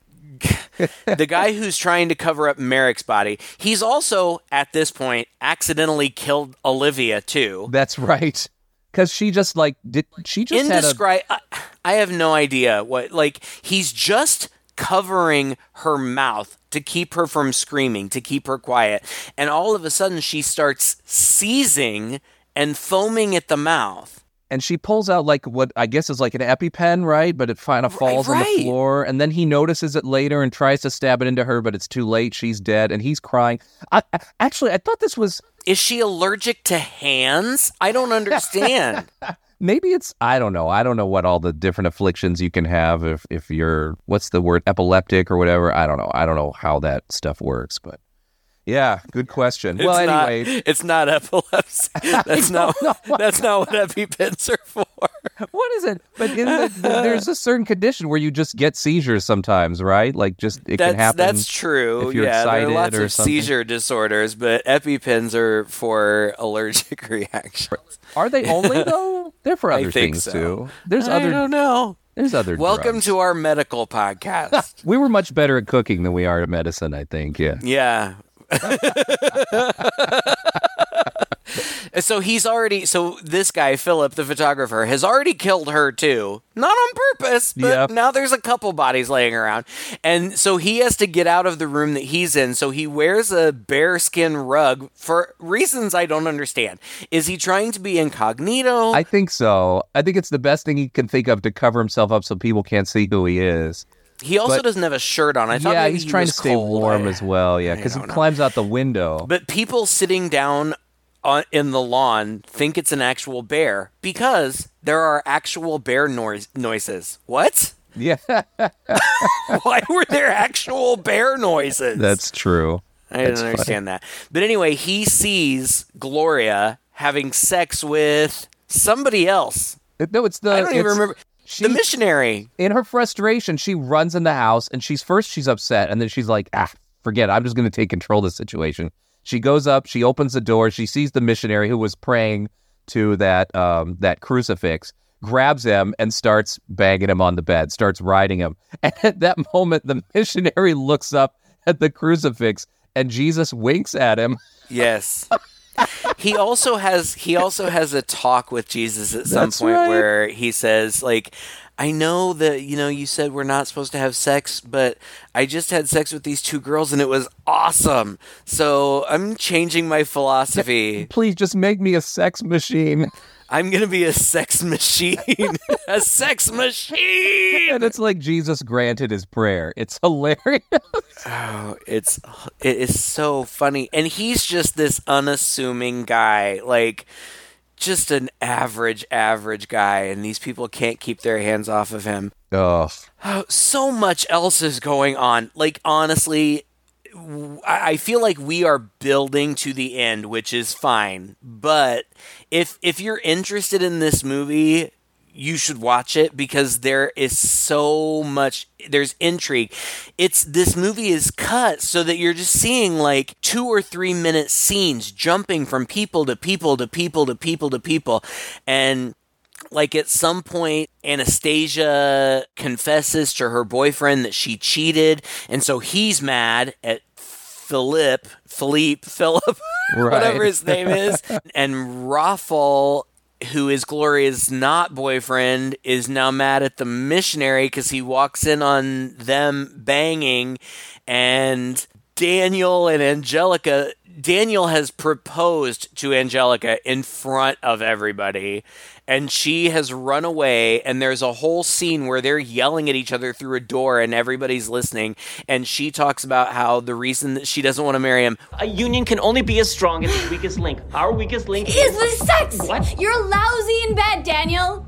the guy who's trying to cover up Merrick's body, he's also at this point accidentally killed Olivia too. That's right. Because she just like did she just had Indescri- I, I have no idea what like he's just covering her mouth to keep her from screaming, to keep her quiet. And all of a sudden she starts seizing and foaming at the mouth. and she pulls out like what I guess is like an EpiPen, right? But it kind of falls on right. the floor, and then he notices it later and tries to stab it into her, but it's too late. She's dead, and he's crying. I, I- actually, I thought this was Is she allergic to hands? I don't understand. maybe it's I don't know. I don't know what all the different afflictions you can have if if you're what's the word epileptic or whatever. I don't know. I don't know how that stuff works, but yeah, good question. well, it's anyway, it's not epilepsy. That's not. That's not what EpiPens are for. what is it? But the, the- there's a certain condition where you just get seizures sometimes, right? Like just it That's can happen. that's true. if you're yeah, there are lots or of something. seizure disorders, but EpiPens are for allergic reactions. Are they only though? They're for I other things so. too. There's I other. don't know. There's other. Welcome drugs. to our medical podcast. We were much better at cooking than we are at medicine. I think. Yeah. yeah, so he's already so this guy Philip the photographer has already killed her too. Not on purpose, but Yep. now there's a couple bodies laying around. And so he has to get out of the room that he's in. So he wears a bearskin rug for reasons I don't understand. Is he trying to be incognito? I think so. I think it's the best thing he can think of to cover himself up so people can't see who he is. He also but- doesn't have a shirt on. I thought yeah, he's he trying to stay cold. warm I- as well. Yeah, because he climbs out the window. But people sitting down on, in the lawn think it's an actual bear because there are actual bear noise, noises. What? yeah, Why were there actual bear noises? that's true. I didn't that's funny. understand that. But anyway, he sees Gloria having sex with somebody else. It- No, it's the. I don't even remember. She- the missionary. in her frustration, she runs in the house and she's first she's upset and then she's like, ah, forget it. I'm just going to take control of the situation. She goes up, she opens the door, she sees the missionary who was praying to that um, that crucifix, grabs him and starts banging him on the bed, starts riding him. And at that moment, the missionary looks up at the crucifix and Jesus winks at him. Yes. he also has he also has a talk with Jesus at some That's point right. where he says like I know that you know you said we're not supposed to have sex but I just had sex with these two girls and it was awesome. So I'm changing my philosophy. Please just make me a sex machine. I'm going to be a sex machine. a sex machine. And it's like Jesus granted his prayer. It's hilarious. Oh, it's it is so funny, and he's just this unassuming guy, like just an average, average guy, and these people can't keep their hands off of him. Ugh. Oh, so much else is going on. Like honestly, I feel like we are building to the end, which is fine. But if if you're interested in this movie, you should watch it because there is so much there's intrigue. It's this movie is cut so that you're just seeing like 2 or 3 minute scenes jumping from people to people to people to people to people and like at some point Anastasia confesses to her boyfriend that she cheated and so he's mad at Philip Philippe Philip whatever his name is and Rafal who is Gloria's not boyfriend is now mad at the missionary cuz he walks in on them banging and Daniel and Angelica Daniel has proposed to Angelica in front of everybody and she has run away and there's a whole scene where they're yelling at each other through a door and everybody's listening and she talks about how the reason that she doesn't want to marry him A union can only be as strong as its weakest link. Our weakest link Is the sex? What? You're lousy in bed, Daniel.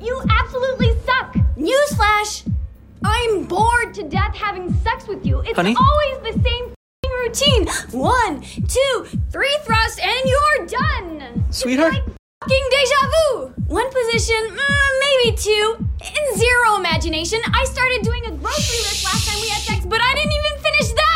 You absolutely suck. Newsflash. I'm bored to death having sex with you. It's Honey? always the same routine. One, two, three thrusts, and you're done. Sweetheart? It's like fucking deja vu. One position, mm, maybe two, and zero imagination. I started doing a grocery list last time we had sex, but I didn't even finish that.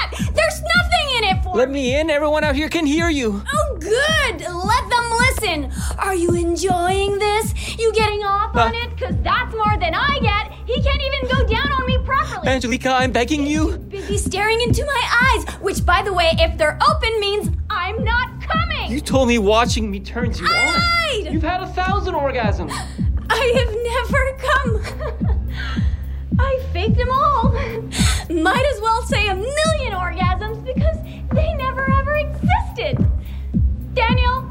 There's nothing in it for Let me in. Everyone out here can hear you. Oh, good! Let them listen! Are you enjoying this? You getting off on Uh. it? Because that's more than I get! He can't even go down on me properly! Angelica, I'm begging you. Busy staring into my eyes, which, by the way, if they're open means I'm not coming! You told me watching me turns you I on. lied! You've had a thousand orgasms. I have never come! I faked them all! Might as well say a million orgasms because they never ever existed! Daniel,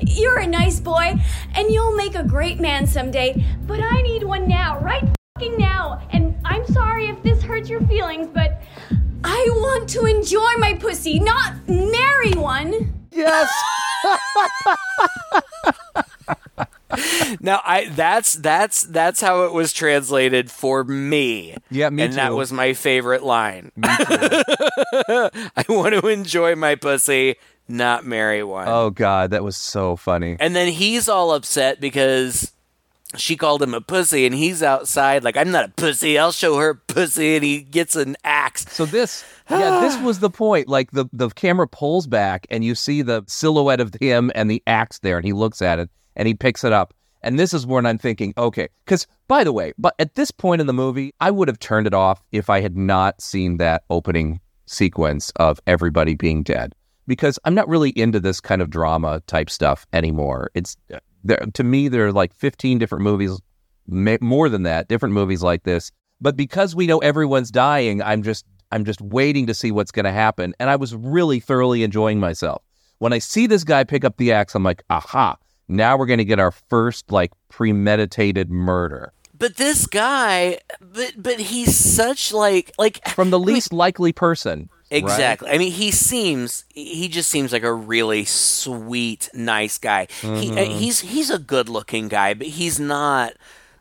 you're a nice boy, and you'll make a great man someday, but I need one now, right fucking now. And I'm sorry if this hurts your feelings, but I want to enjoy my pussy, not marry one. Yes. Now I that's that's that's how it was translated for me. Yeah, me too. and that was my favorite line. I want to enjoy my pussy, not marry one. Oh God, that was so funny. And then he's all upset because she called him a pussy and he's outside like I'm not a pussy, I'll show her pussy and he gets an axe. So this, yeah, this was the point. Like the the camera pulls back and you see the silhouette of him and the axe there, and he looks at it and he picks it up. And this is when I'm thinking, okay, because by the way, but at this point in the movie, I would have turned it off if I had not seen that opening sequence of everybody being dead because I'm not really into this kind of drama type stuff anymore. It's there to me there are like 15 different movies more than that, different movies like this. But because we know everyone's dying, I'm just I'm just waiting to see what's going to happen and I was really thoroughly enjoying myself. When I see this guy pick up the axe, I'm like, "Aha, now we're going to get our first like premeditated murder." But this guy, but but he's such like like From the least likely person. right? Exactly. I mean, he seems he just seems like a really sweet, nice guy. He Mm-hmm. uh, he's he's a good-looking guy, but he's not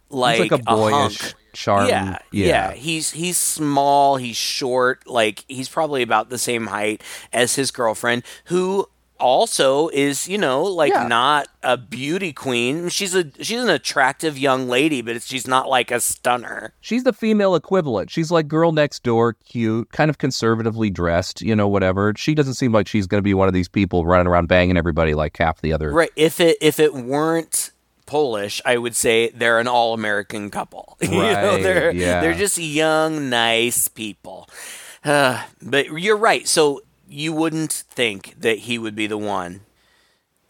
like, He's like a boyish hunk. charm. Yeah, yeah, He's he's small. He's short. Like he's probably about the same height as his girlfriend, who also is you know like Yeah. not a beauty queen. She's a she's an attractive young lady, but she's not like a stunner. She's the female equivalent. She's like girl next door, cute, kind of conservatively dressed, you know, whatever. She doesn't seem like she's going to be one of these people running around banging everybody like half the other. Right. If it if it weren't Polish, I would say they're an all American couple. you know, Right, they're yeah. they're just young, nice people. Uh, but you're right. So you wouldn't think that he would be the one,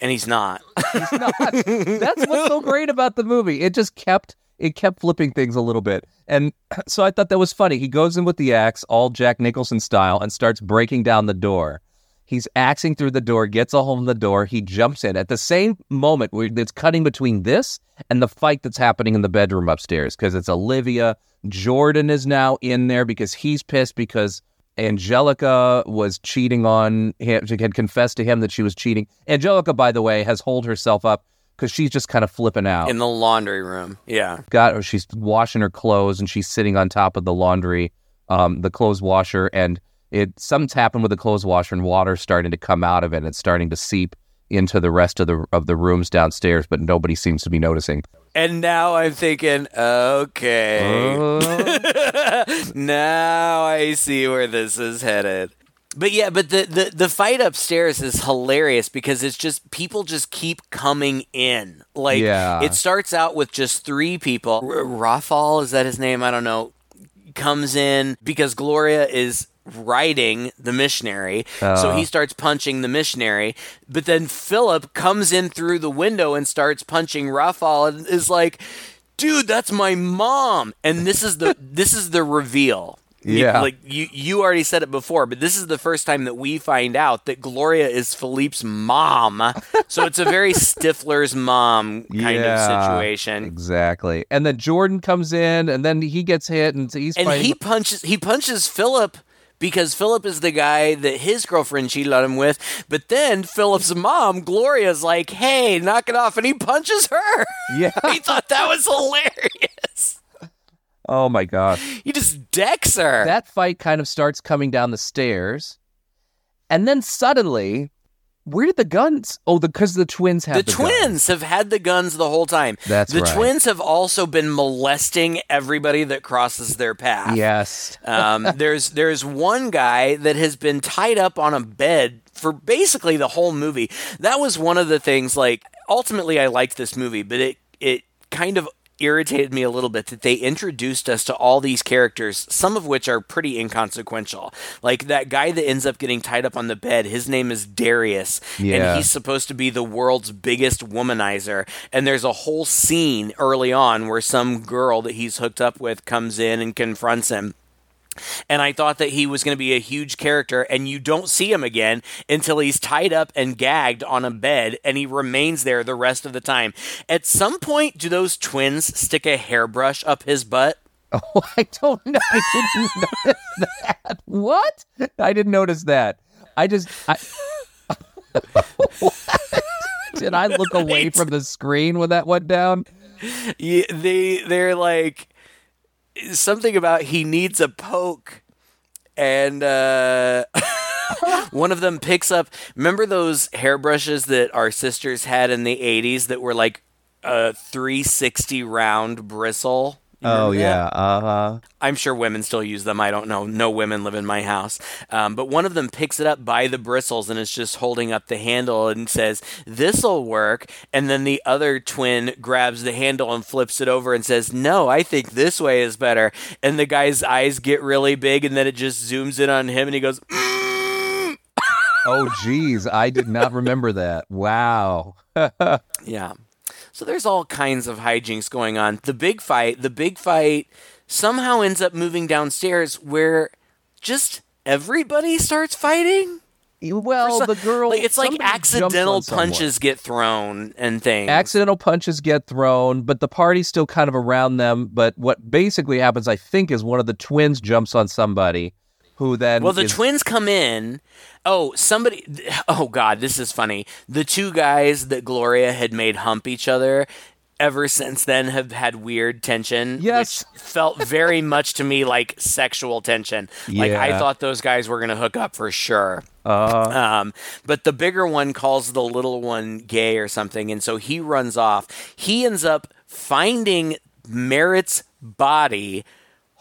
and he's not. That's what's so great about the movie. It just kept it kept flipping things a little bit. And so I thought that was funny. He goes in with the axe, all Jack Nicholson style, and starts breaking down the door. He's axing through the door, gets a hold of the door, he jumps in. At the same moment, where it's cutting between this and the fight that's happening in the bedroom upstairs, because it's Olivia. Jordan is now in there because he's pissed because Angelica was cheating on him. She had confessed to him that she was cheating. Angelica, by the way, has holed herself up because she's just kind of flipping out. in the laundry room. Yeah. Got or she's washing her clothes and she's sitting on top of the laundry, um, the clothes washer, and it something's happened with the clothes washer and water's starting to come out of it. and It's starting to seep into the rest of the of the rooms downstairs, but nobody seems to be noticing. And now I'm thinking, okay. Oh. now I see where this is headed. But yeah, but the, the, the fight upstairs is hilarious because it's just people just keep coming in. Like Yeah. it starts out with just three people. R- Rafal, is that his name? I don't know. Comes in because Gloria is writing the missionary. so he uh-huh. starts punching the missionary. But then Philip comes in through the window and starts punching Rafal and is like, dude, that's my mom. And this is the this is the reveal. You- Yeah. Like you you already said it before, but this is the first time that we find out that Gloria is Philippe's mom. so it's a very Stifler's mom kind of situation. Exactly. And then Jordan comes in, and then he gets hit, and he's And fighting. he punches he punches Philip because Philip is the guy that his girlfriend cheated on him with. But then Philip's mom, Gloria's like, "Hey, knock it off," and he punches her. yeah. he thought that was hilarious. Oh my gosh. He just decks her. that fight kind of starts coming down the stairs, and then suddenly, where did the guns? Oh, because the, twins have the, the, twins guns. have had the guns the whole time. That's the right. twins have also been molesting everybody that crosses their path. Yes. um, there's there's one guy that has been tied up on a bed for basically the whole movie. That was one of the things. Like ultimately, I liked this movie, but it it kind of irritated me a little bit that they introduced us to all these characters, some of which are pretty inconsequential. Like that guy that ends up getting tied up on the bed, his name is Darius, Yeah. and he's supposed to be the world's biggest womanizer. And there's a whole scene early on where some girl that he's hooked up with comes in and confronts him. And I thought that he was going to be a huge character, and you don't see him again until he's tied up and gagged on a bed, and he remains there the rest of the time. At some point, do those twins stick a hairbrush up his butt? Oh, I don't know. I didn't notice that. What? I didn't notice that. I just. I, Did I look away from the screen when that went down? Yeah, they they're like something about he needs a poke and uh one of them picks up remember those hairbrushes that our sisters had in the 80s that were like a 360 round bristle Oh that? yeah, uh huh. I'm sure women still use them. I don't know. No women live in my house. Um, but one of them picks it up by the bristles and is just holding up the handle and says, This'll work. And then the other twin grabs the handle and flips it over and says, No, I think this way is better. And the guy's eyes get really big and then it just zooms in on him and he goes. Oh geez, I did not remember that. Wow. Yeah. So there's all kinds of hijinks going on. The big fight, the big fight somehow ends up moving downstairs where just everybody starts fighting. Well, For the girl. like, it's like somebody jumps on accidental punches get thrown and things. Accidental punches get thrown, but the party's still kind of around them. But what basically happens, I think, is one of the twins jumps on somebody, who then well, the is- twins come in. Oh, somebody. Oh, God, this is funny. The two guys that Gloria had made hump each other. Ever since then, have had weird tension. Yes. which felt very much to me like sexual tension. Like I thought those guys were gonna hook up for sure. Uh, Um, but the bigger one calls the little one gay or something, and so he runs off. He ends up finding Merritt's body,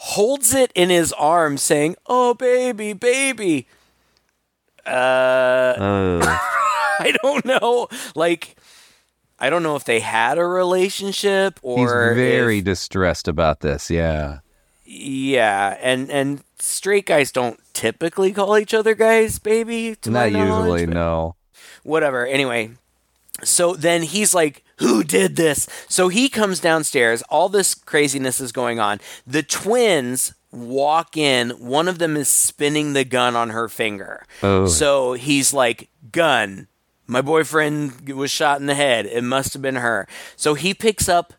holds it in his arms, saying, "Oh, baby, baby." Uh, I don't know. Like, I don't know if they had a relationship or. he's very if- distressed about this. Yeah. yeah, and and straight guys don't typically call each other guys baby. Not usually, no. whatever. Anyway, so then he's like, Who did this? So he comes downstairs. All this craziness is going on. The twins walk in. One of them is spinning the gun on her finger. Oh. So he's like, Gun. My boyfriend was shot in the head. It must have been her. So he picks up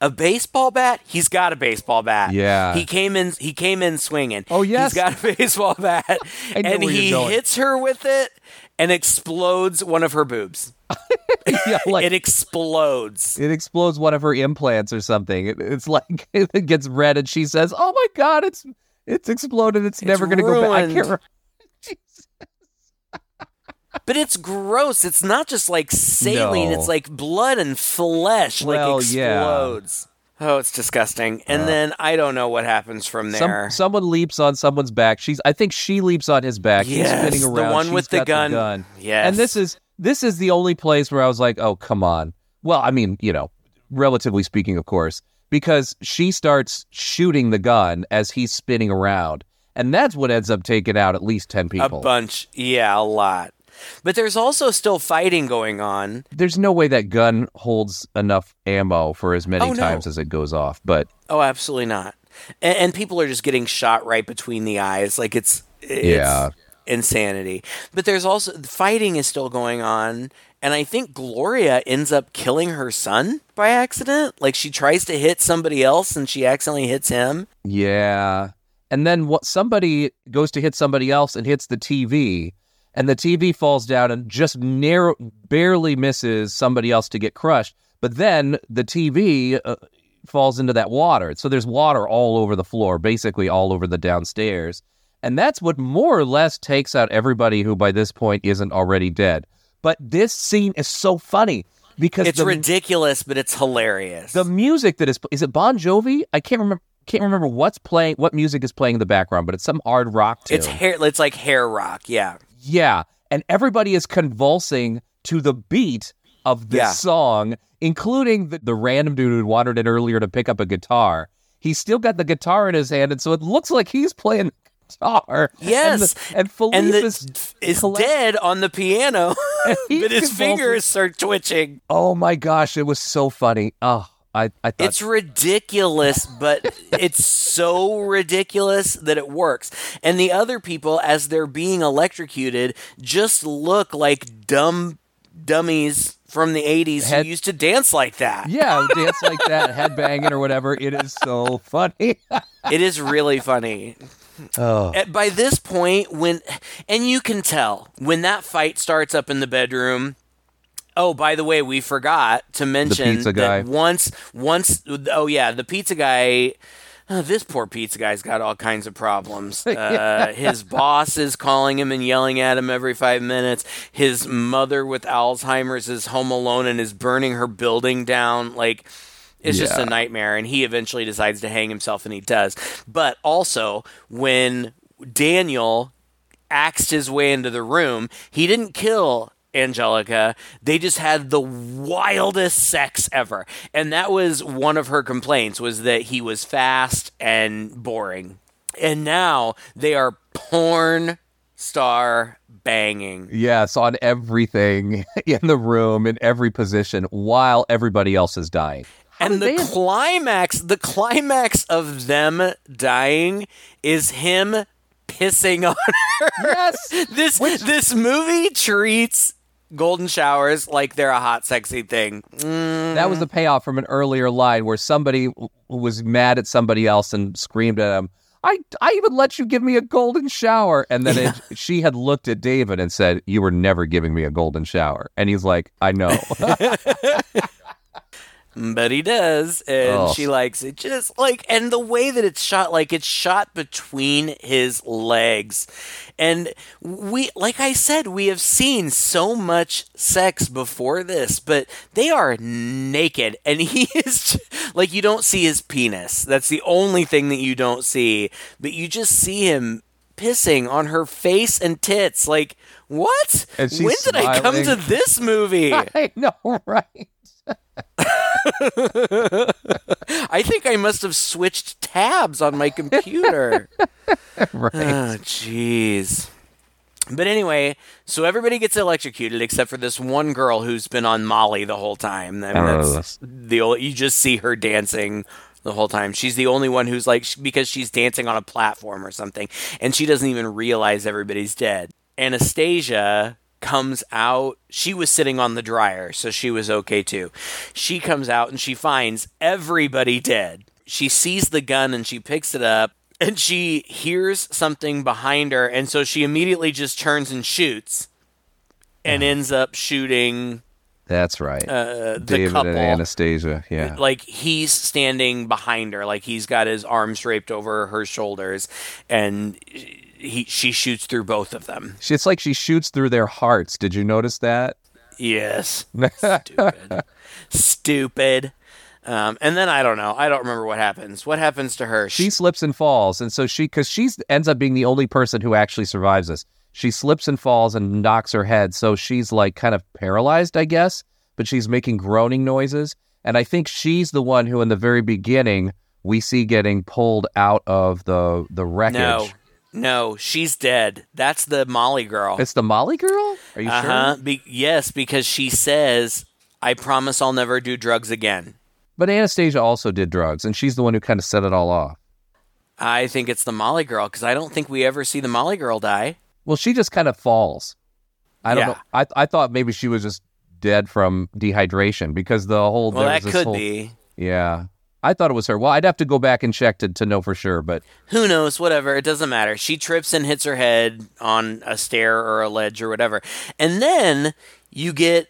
a baseball bat. He's got a baseball bat. Yeah. He came in. He came in swinging. Oh, yes. He's got a baseball bat, I and where you're he going. hits her with it and explodes one of her boobs. yeah, like it explodes. it explodes one of her implants or something. It, it's like it gets red, and she says, "Oh my god, it's it's exploded. It's, never going to go back." I can't. But it's gross. It's not just like saline. No. It's like blood and flesh. Well, like yeah. Oh, it's disgusting. And uh, then I don't know what happens from Some, there. someone leaps on someone's back. She's. I think she leaps on his back. Yes, He's spinning the one She's with the gun. gun. Yes. And this is this is the only place where I was like, "Oh, come on." Well, I mean, you know, relatively speaking, of course, because she starts shooting the gun as he's spinning around, and that's what ends up taking out at least ten people. a bunch. Yeah, a lot. But there's also still fighting going on. There's no way that gun holds enough ammo for as many Oh, no. times as it goes off. But Oh, absolutely not. And, and people are just getting shot right between the eyes. Like it's, it's Yeah. insanity. But there's also fighting is still going on. And I think Gloria ends up killing her son by accident. Like she tries to hit somebody else and she accidentally hits him. yeah, and then what? Somebody goes to hit somebody else and hits the TV, and the TV falls down and just narrow, barely misses somebody else to get crushed. But then the TV uh, falls into that water, so there's water all over the floor, basically all over the downstairs, and that's what more or less takes out everybody who by this point isn't already dead. But this scene is so funny because It's the, ridiculous, but it's hilarious. the music that is is it Bon Jovi? I can't remember. Can't remember what's playing. What music is playing in the background? But it's some hard rock tune. it's hair. It's like hair rock. Yeah. Yeah, and everybody is convulsing to the beat of this Yeah. song, including the, the random dude who wandered in earlier to pick up a guitar. He's still got the guitar in his hand, and so it looks like he's playing guitar. Yes, and, the, and and the, is is collect- dead on the piano, but his convulsing. fingers start twitching. Oh my gosh, it was so funny. Oh, I I thought It's ridiculous, but it's so ridiculous that it works. And the other people, as they're being electrocuted, just look like dumb dummies from the 80s Head- who used to dance like that. yeah, dance like that, headbanging or whatever. It is so funny. It is really funny. oh. At- By this point, when, and you can tell, when that fight starts up in the bedroom, Oh, by the way, we forgot to mention that once, once, oh yeah, the pizza guy. uh, this poor pizza guy's got all kinds of problems. Uh, his boss is calling him and yelling at him every five minutes. His mother with Alzheimer's is home alone and is burning her building down. Like, It's just a nightmare, and he eventually decides to hang himself, and he does. But also, when Daniel axed his way into the room, he didn't kill Angelica. They just had the wildest sex ever. And that was one of her complaints was that he was fast and boring. And now they are porn star banging. Yes, on everything in the room, in every position, while everybody else is dying. and the climax, the climax of them dying is him pissing on her. Yes. this this movie treats golden showers like they're a hot, sexy thing. That was the payoff from an earlier line where somebody was mad at somebody else and screamed at him, I, I even let you give me a golden shower. And then it, she had looked at David and said, You were never giving me a golden shower. And he's like, I know. But he does, and Oh. she likes it. Just like, and the way that it's shot, like it's shot between his legs. And we, like I said, we have seen so much sex before this, but they are naked, and he is like, you don't see his penis. That's the only thing that you don't see, but you just see him pissing on her face and tits. Like, what? When did I come to this movie? I know, right? I think I must have switched tabs on my computer. right. oh, jeez. But anyway, so everybody gets electrocuted except for this one girl who's been on Molly the whole time. I mean, Oh, that's the ol- you just see her dancing the whole time. She's the only one who's like because she's dancing on a platform or something, and she doesn't even realize everybody's dead. Anastasia comes out. She was sitting on the dryer, so she was okay too. She comes out and she finds everybody dead. She sees the gun and she picks it up and she hears something behind her, and so she immediately just turns and shoots and ends up shooting That's right. uh, the David couple. and Anastasia. Yeah. Like he's standing behind her, like he's got his arms draped over her shoulders, and he she shoots through both of them. It's like she shoots through their hearts. Did you notice that? Yes, stupid, stupid. Um, and then I don't know. I don't remember what happens. What happens to her? She slips and falls, and so she, because she ends up being the only person who actually survives this. She slips and falls and knocks her head, so she's like kind of paralyzed, I guess. But she's making groaning noises, and I think she's the one who, in the very beginning, we see getting pulled out of the the wreckage. no, no, she's dead. That's the Molly girl. It's the Molly girl. Are you Uh huh. sure? Be- yes, because she says, "I promise I'll never do drugs again." But Anastasia also did drugs, and she's the one who kind of set it all off. I think it's the Molly girl because I don't think we ever see the Molly girl die. Well, she just kind of falls. I don't Yeah. know. I I thought maybe she was just dead from dehydration because the whole Well, that could whole- be. Yeah. I thought it was her. Well, I'd have to go back and check to, to know for sure, but Who knows? Whatever. It doesn't matter. She trips and hits her head on a stair or a ledge or whatever. And then you get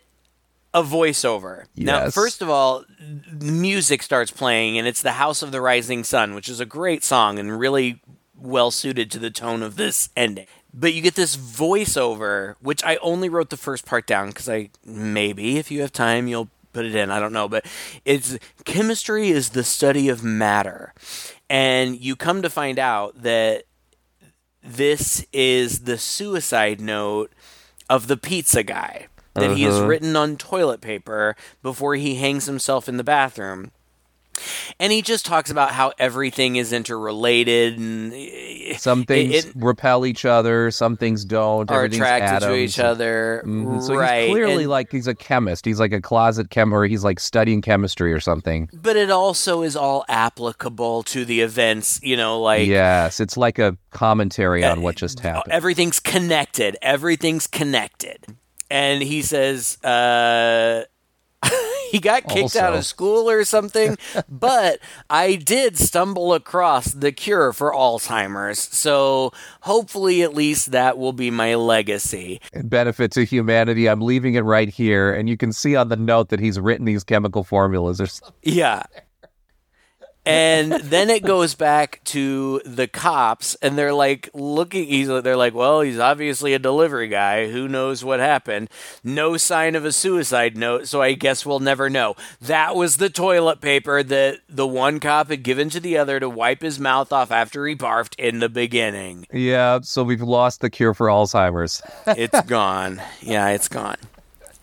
a voiceover. Now, first of all, the music starts playing, and it's The House of the Rising Sun, which is a great song and really well suited to the tone of this ending. But you get this voiceover, which I only wrote the first part down because I maybe, if you have time, you'll put it in. I don't know. But it's chemistry is the study of matter. And you come to find out that this is the suicide note of the pizza guy that he has Uh-huh. written on toilet paper before he hangs himself in the bathroom. And he just talks about how everything is interrelated and some things it- repel each other, some things don't. are attracted to each other. Mhm. So right. he's clearly and- like he's a chemist. He's like a closet chem, or he's like studying chemistry or something. but it also is all applicable to the events, you know, like yes, it's like a commentary on what just happened. everything's connected. Everything's connected. And he says, uh, he got kicked out of school or something, but I did stumble across the cure for Alzheimer's. So hopefully, at least that will be my legacy. And benefit to humanity. I'm leaving it right here, and you can see on the note that he's written these chemical formulas or something. Yeah. And then it goes back to the cops, and they're like looking. He's they're like, well, he's obviously a delivery guy. Who knows what happened? No sign of a suicide note, so I guess we'll never know. That was the toilet paper that the one cop had given to the other to wipe his mouth off after he barfed in the beginning. Yeah, so we've lost the cure for Alzheimer's. It's gone. Yeah, it's gone.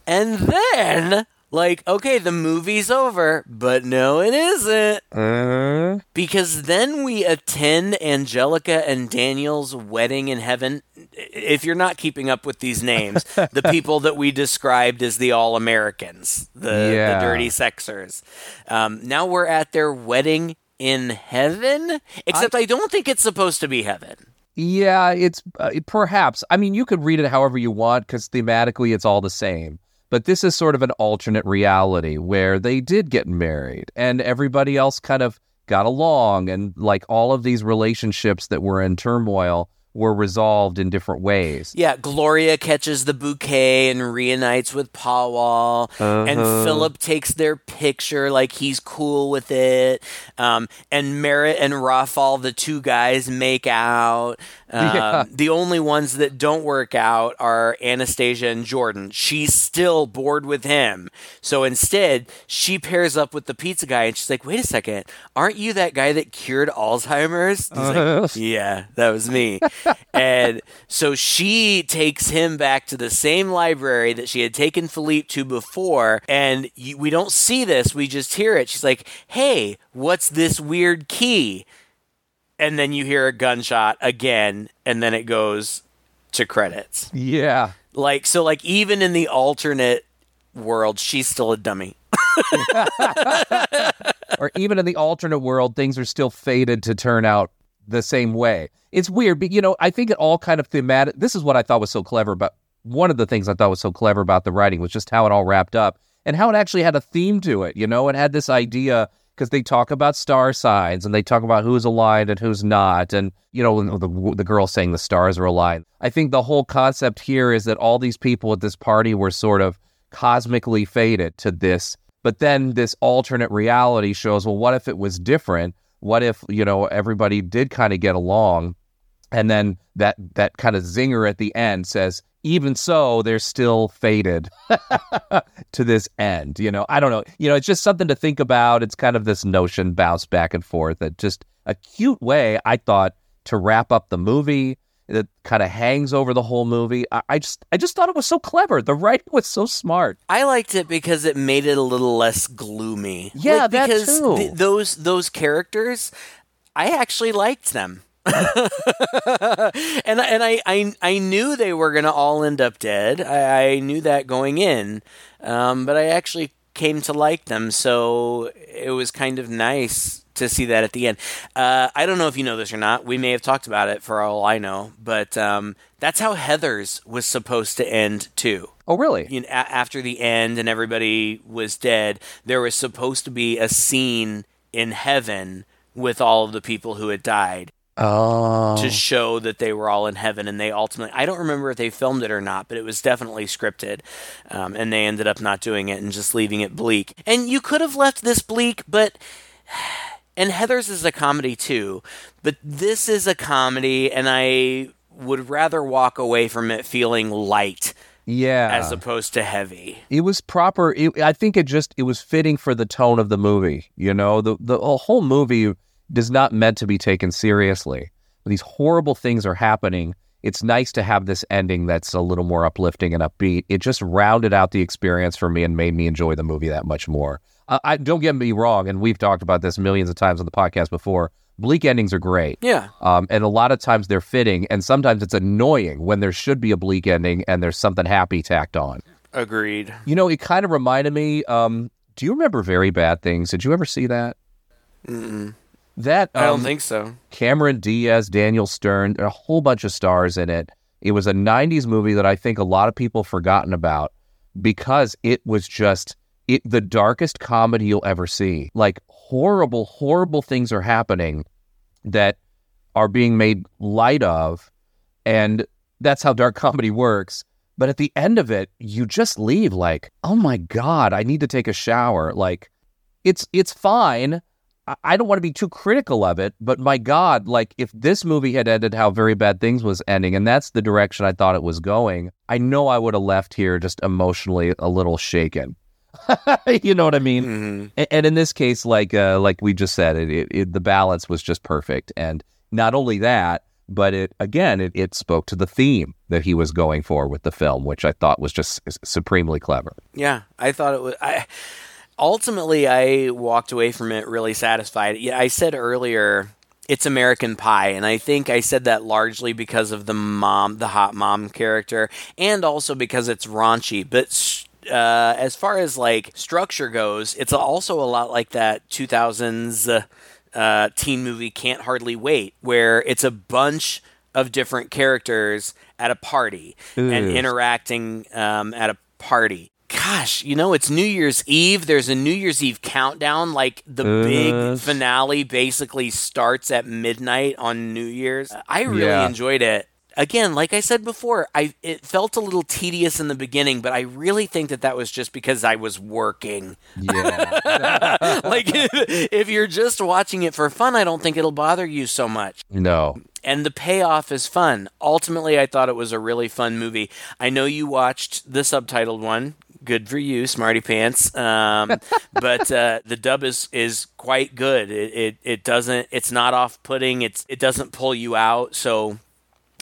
And then, like, okay, the movie's over, but no, it isn't. Uh, Because then we attend Angelica and Daniel's wedding in heaven. If you're not keeping up with these names, the people that we described as the All Americans, the, Yeah. the dirty sexers. Um, now we're at their wedding in heaven, except I, don't think it's supposed to be heaven. yeah, it's uh, perhaps. I mean, you could read it however you want because thematically it's all the same. But this is sort of an alternate reality where they did get married and everybody else kind of got along. And like all of these relationships that were in turmoil were resolved in different ways. Yeah, Gloria catches the bouquet and reunites with Powell, and Philip takes their picture like he's cool with it. Um, and Merritt and Rafal, the two guys, make out. Um, Yeah. The only ones that don't work out are Anastasia and Jordan. She's still bored with him. So instead, she pairs up with the pizza guy and she's like, wait a second, aren't you that guy that cured Alzheimer's? He's like, yeah, that was me. and so she takes him back to the same library that she had taken Philippe to before. And you, we don't see this, we just hear it. She's like, hey, what's this weird key? And then you hear a gunshot again, and then it goes to credits. Yeah. Like, so, like, even in the alternate world, she's still a dummy. or even in the alternate world, things are still fated to turn out the same way. It's weird, but you know, I think it all kind of thematic. This is what I thought was so clever about one of the things I thought was so clever about the writing was just how it all wrapped up and how it actually had a theme to it. You know, it had this idea because they talk about star signs and they talk about who's aligned and who's not, and you know, the the girl saying the stars are aligned. I think the whole concept here is that all these people at this party were sort of cosmically fated to this but then this alternate reality shows, well, what if it was different? What if, you know, everybody did kind of get along? And then that that kind of zinger at the end says, even so, they're still fated to this end. You know, I don't know. You know, it's just something to think about. It's kind of this notion bounce back and forth that just a cute way, I thought, to wrap up the movie that kind of hangs over the whole movie. I, I just I just thought it was so clever. The writing was so smart. I liked it because it made it a little less gloomy. Yeah, Like, that because too. th- those those characters, I actually liked them. and and I, I I knew they were gonna all end up dead. I, I knew that going in, um, but I actually came to like them. So it was kind of nice to see that at the end. Uh, I don't know if you know this or not. We may have talked about it for all I know, but um, that's how Heathers was supposed to end too Oh, really? you know, a- after the end and everybody was dead, there was supposed to be a scene in heaven with all of the people who had died Oh. to show that they were all in heaven. And they ultimately, I don't remember if they filmed it or not, but it was definitely scripted. Um, and they ended up not doing it and just leaving it bleak. And you could have left this bleak, but. And Heathers is a comedy too, but this is a comedy, and I would rather walk away from it feeling light Yeah. as opposed to heavy. it was proper. It, I think it just it was fitting for the tone of the movie. You know, the the whole movie is not meant to be taken seriously. These horrible things are happening. It's nice to have this ending that's a little more uplifting and upbeat. It just rounded out the experience for me and made me enjoy the movie that much more. Uh, I don't get me wrong, and we've talked about this millions of times on the podcast before. Bleak endings are great. Yeah. Um, and a lot of times they're fitting, and sometimes it's annoying when there should be a bleak ending and there's something happy tacked on. Agreed. You know, it kind of reminded me. Um, do you remember Very Bad Things? Did you ever see that? That I don't um, think so. Cameron Diaz, Daniel Stern, a whole bunch of stars in it. It was a '90s movie that I think a lot of people have forgotten about because it was just it the darkest comedy you'll ever see. Like horrible, horrible things are happening that are being made light of, and that's how dark comedy works. But at the end of it, you just leave like, oh my god, I need to take a shower. Like, it's it's fine. I- don't want to be too critical of it, but my God, like if this movie had ended how Very Bad Things was ending, and that's the direction I thought it was going, I know I would have left here just emotionally a little shaken. you know what I mean? Mm-hmm. A- And, in this case, like uh, like we just said, it, it, it the balance was just perfect, and not only that, but it again it, it spoke to the theme that he was going for with the film, which I thought was just supremely clever. Yeah, I thought it was. I ultimately I walked away from it really satisfied. Yeah, I said earlier it's American Pie, and I think I said that largely because of the mom, the hot mom character, and also because it's raunchy. But uh, as far as like structure goes, it's also a lot like that 2000s uh, uh, teen movie Can't Hardly Wait, where it's a bunch of different characters at a party and interacting um, at a party. Gosh, you know, it's New Year's Eve. There's a New Year's Eve countdown. Like the big finale basically starts at midnight on New Year's. I really Yeah. enjoyed it. Again, like I said before, I it felt a little tedious in the beginning, but I really think that that was just because I was working. Yeah, like if, if you're just watching it for fun, I don't think it'll bother you so much no, and the payoff is fun. Ultimately, I thought it was a really fun movie. I know you watched the subtitled one. Good for you, smarty pants. Um, but uh, the dub is is quite good. It, it it doesn't. It's not off putting. It's it doesn't pull you out. So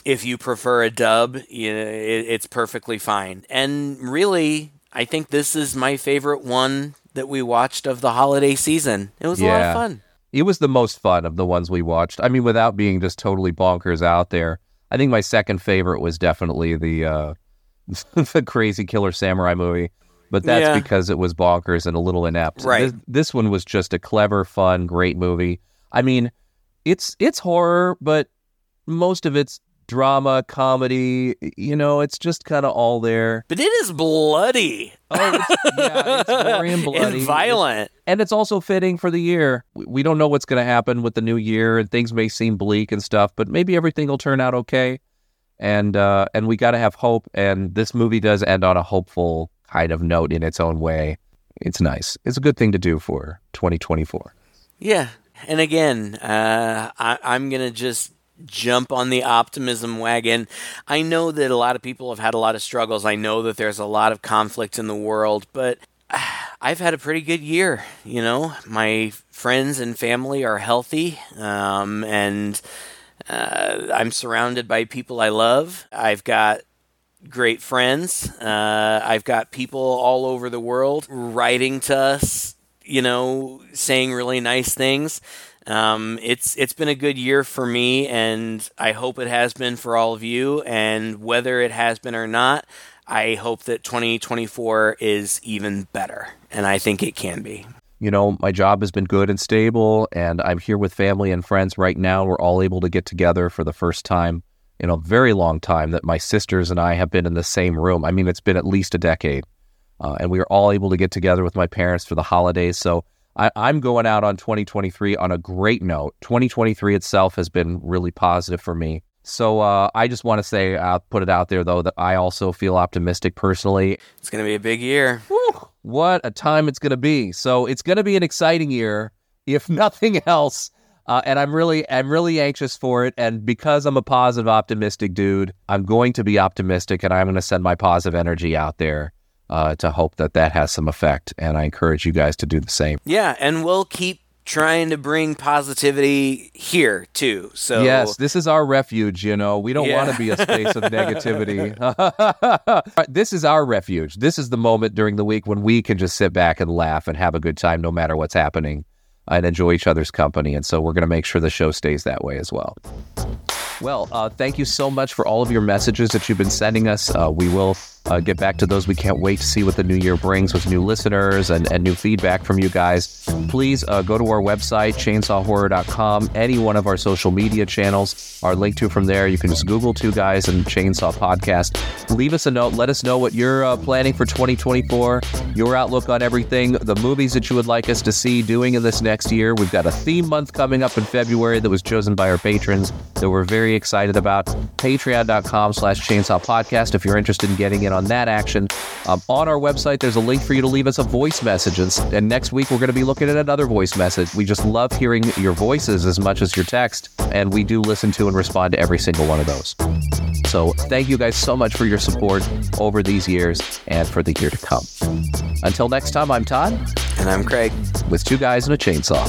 if you prefer a dub, you know, it, it's perfectly fine. And really, I think this is my favorite one that we watched of the holiday season. It was a lot of fun. it was the most fun of the ones we watched. I mean, without being just totally bonkers out there. I think my second favorite was definitely the uh, the Crazy Killer Samurai movie, but that's Yeah. because it was bonkers and a little inept. Right. This, this one was just a clever, fun, great movie. I mean, it's it's horror, but most of it's drama, comedy. You know, it's just kind of all there. But it is bloody. Oh, it's, yeah, it's gory and bloody. and violent. and it's also fitting for the year. We- We don't know what's going to happen with the new year, and things may seem bleak and stuff, but maybe everything will turn out okay. And uh, and we got to have hope. And this movie does end on a hopeful kind of note in its own way. It's nice. It's a good thing to do for 2024. Yeah. And again, uh, I, I'm going to just jump on the optimism wagon. I know that a lot of people have had a lot of struggles. I know that there's a lot of conflict in the world, but I've had a pretty good year. You know, my friends and family are healthy, um, and uh, I'm surrounded by people I love. I've got great friends. Uh, I've got people all over the world writing to us, you know, saying really nice things. Um, it's it's been a good year for me, and I hope it has been for all of you. And whether it has been or not, I hope that 2024 is even better, and I think it can be. You know, my job has been good and stable, and I'm here with family and friends right now. We're all able to get together for the first time in a very long time that my sisters and I have been in the same room. I mean, it's been at least a decade. Uh, and we are all able to get together with my parents for the holidays. So I, I'm going out on 2023 on a great note. 2023 itself has been really positive for me. So uh, I just want to say, I'll put it out there though, that I also feel optimistic personally. It's going to be a big year. What a time it's going to be. So it's going to be an exciting year, if nothing else. Uh, and I'm really, I'm really anxious for it. And because I'm a positive, optimistic dude, I'm going to be optimistic, and I'm going to send my positive energy out there uh, to hope that that has some effect. And I encourage you guys to do the same. Yeah, and we'll keep trying to bring positivity here too. So Yes, this is our refuge. You know, we don't Yeah. want to be a space of negativity. this is our refuge. This is the moment during the week when we can just sit back and laugh and have a good time, no matter what's happening, and enjoy each other's company. And so we're going to make sure the show stays that way as well. Well, uh, thank you so much for all of your messages that you've been sending us. Uh, we will uh, get back to those. We can't wait to see what the new year brings with new listeners and, and new feedback from you guys. Please uh, go to our website, chainsawhorror.com. Any one of our social media channels are linked to from there. You can just Google Two Guys and Chainsaw Podcast. Leave us a note. Let us know what you're uh, planning for 2024, your outlook on everything, the movies that you would like us to see doing in this next year. We've got a theme month coming up in February that was chosen by our patrons that we're very excited about. Patreon.com slash chainsaw podcast if you're interested in getting in on that action. Um, on our website, there's a link for you to leave us a voice message. And, and next week, we're going to be looking at another voice message. We just love hearing your voices as much as your text, and we do listen to and respond to every single one of those. So thank you guys so much for your support over these years and for the year to come. Until next time, I'm Todd. And I'm Craig. With two guys and a chainsaw.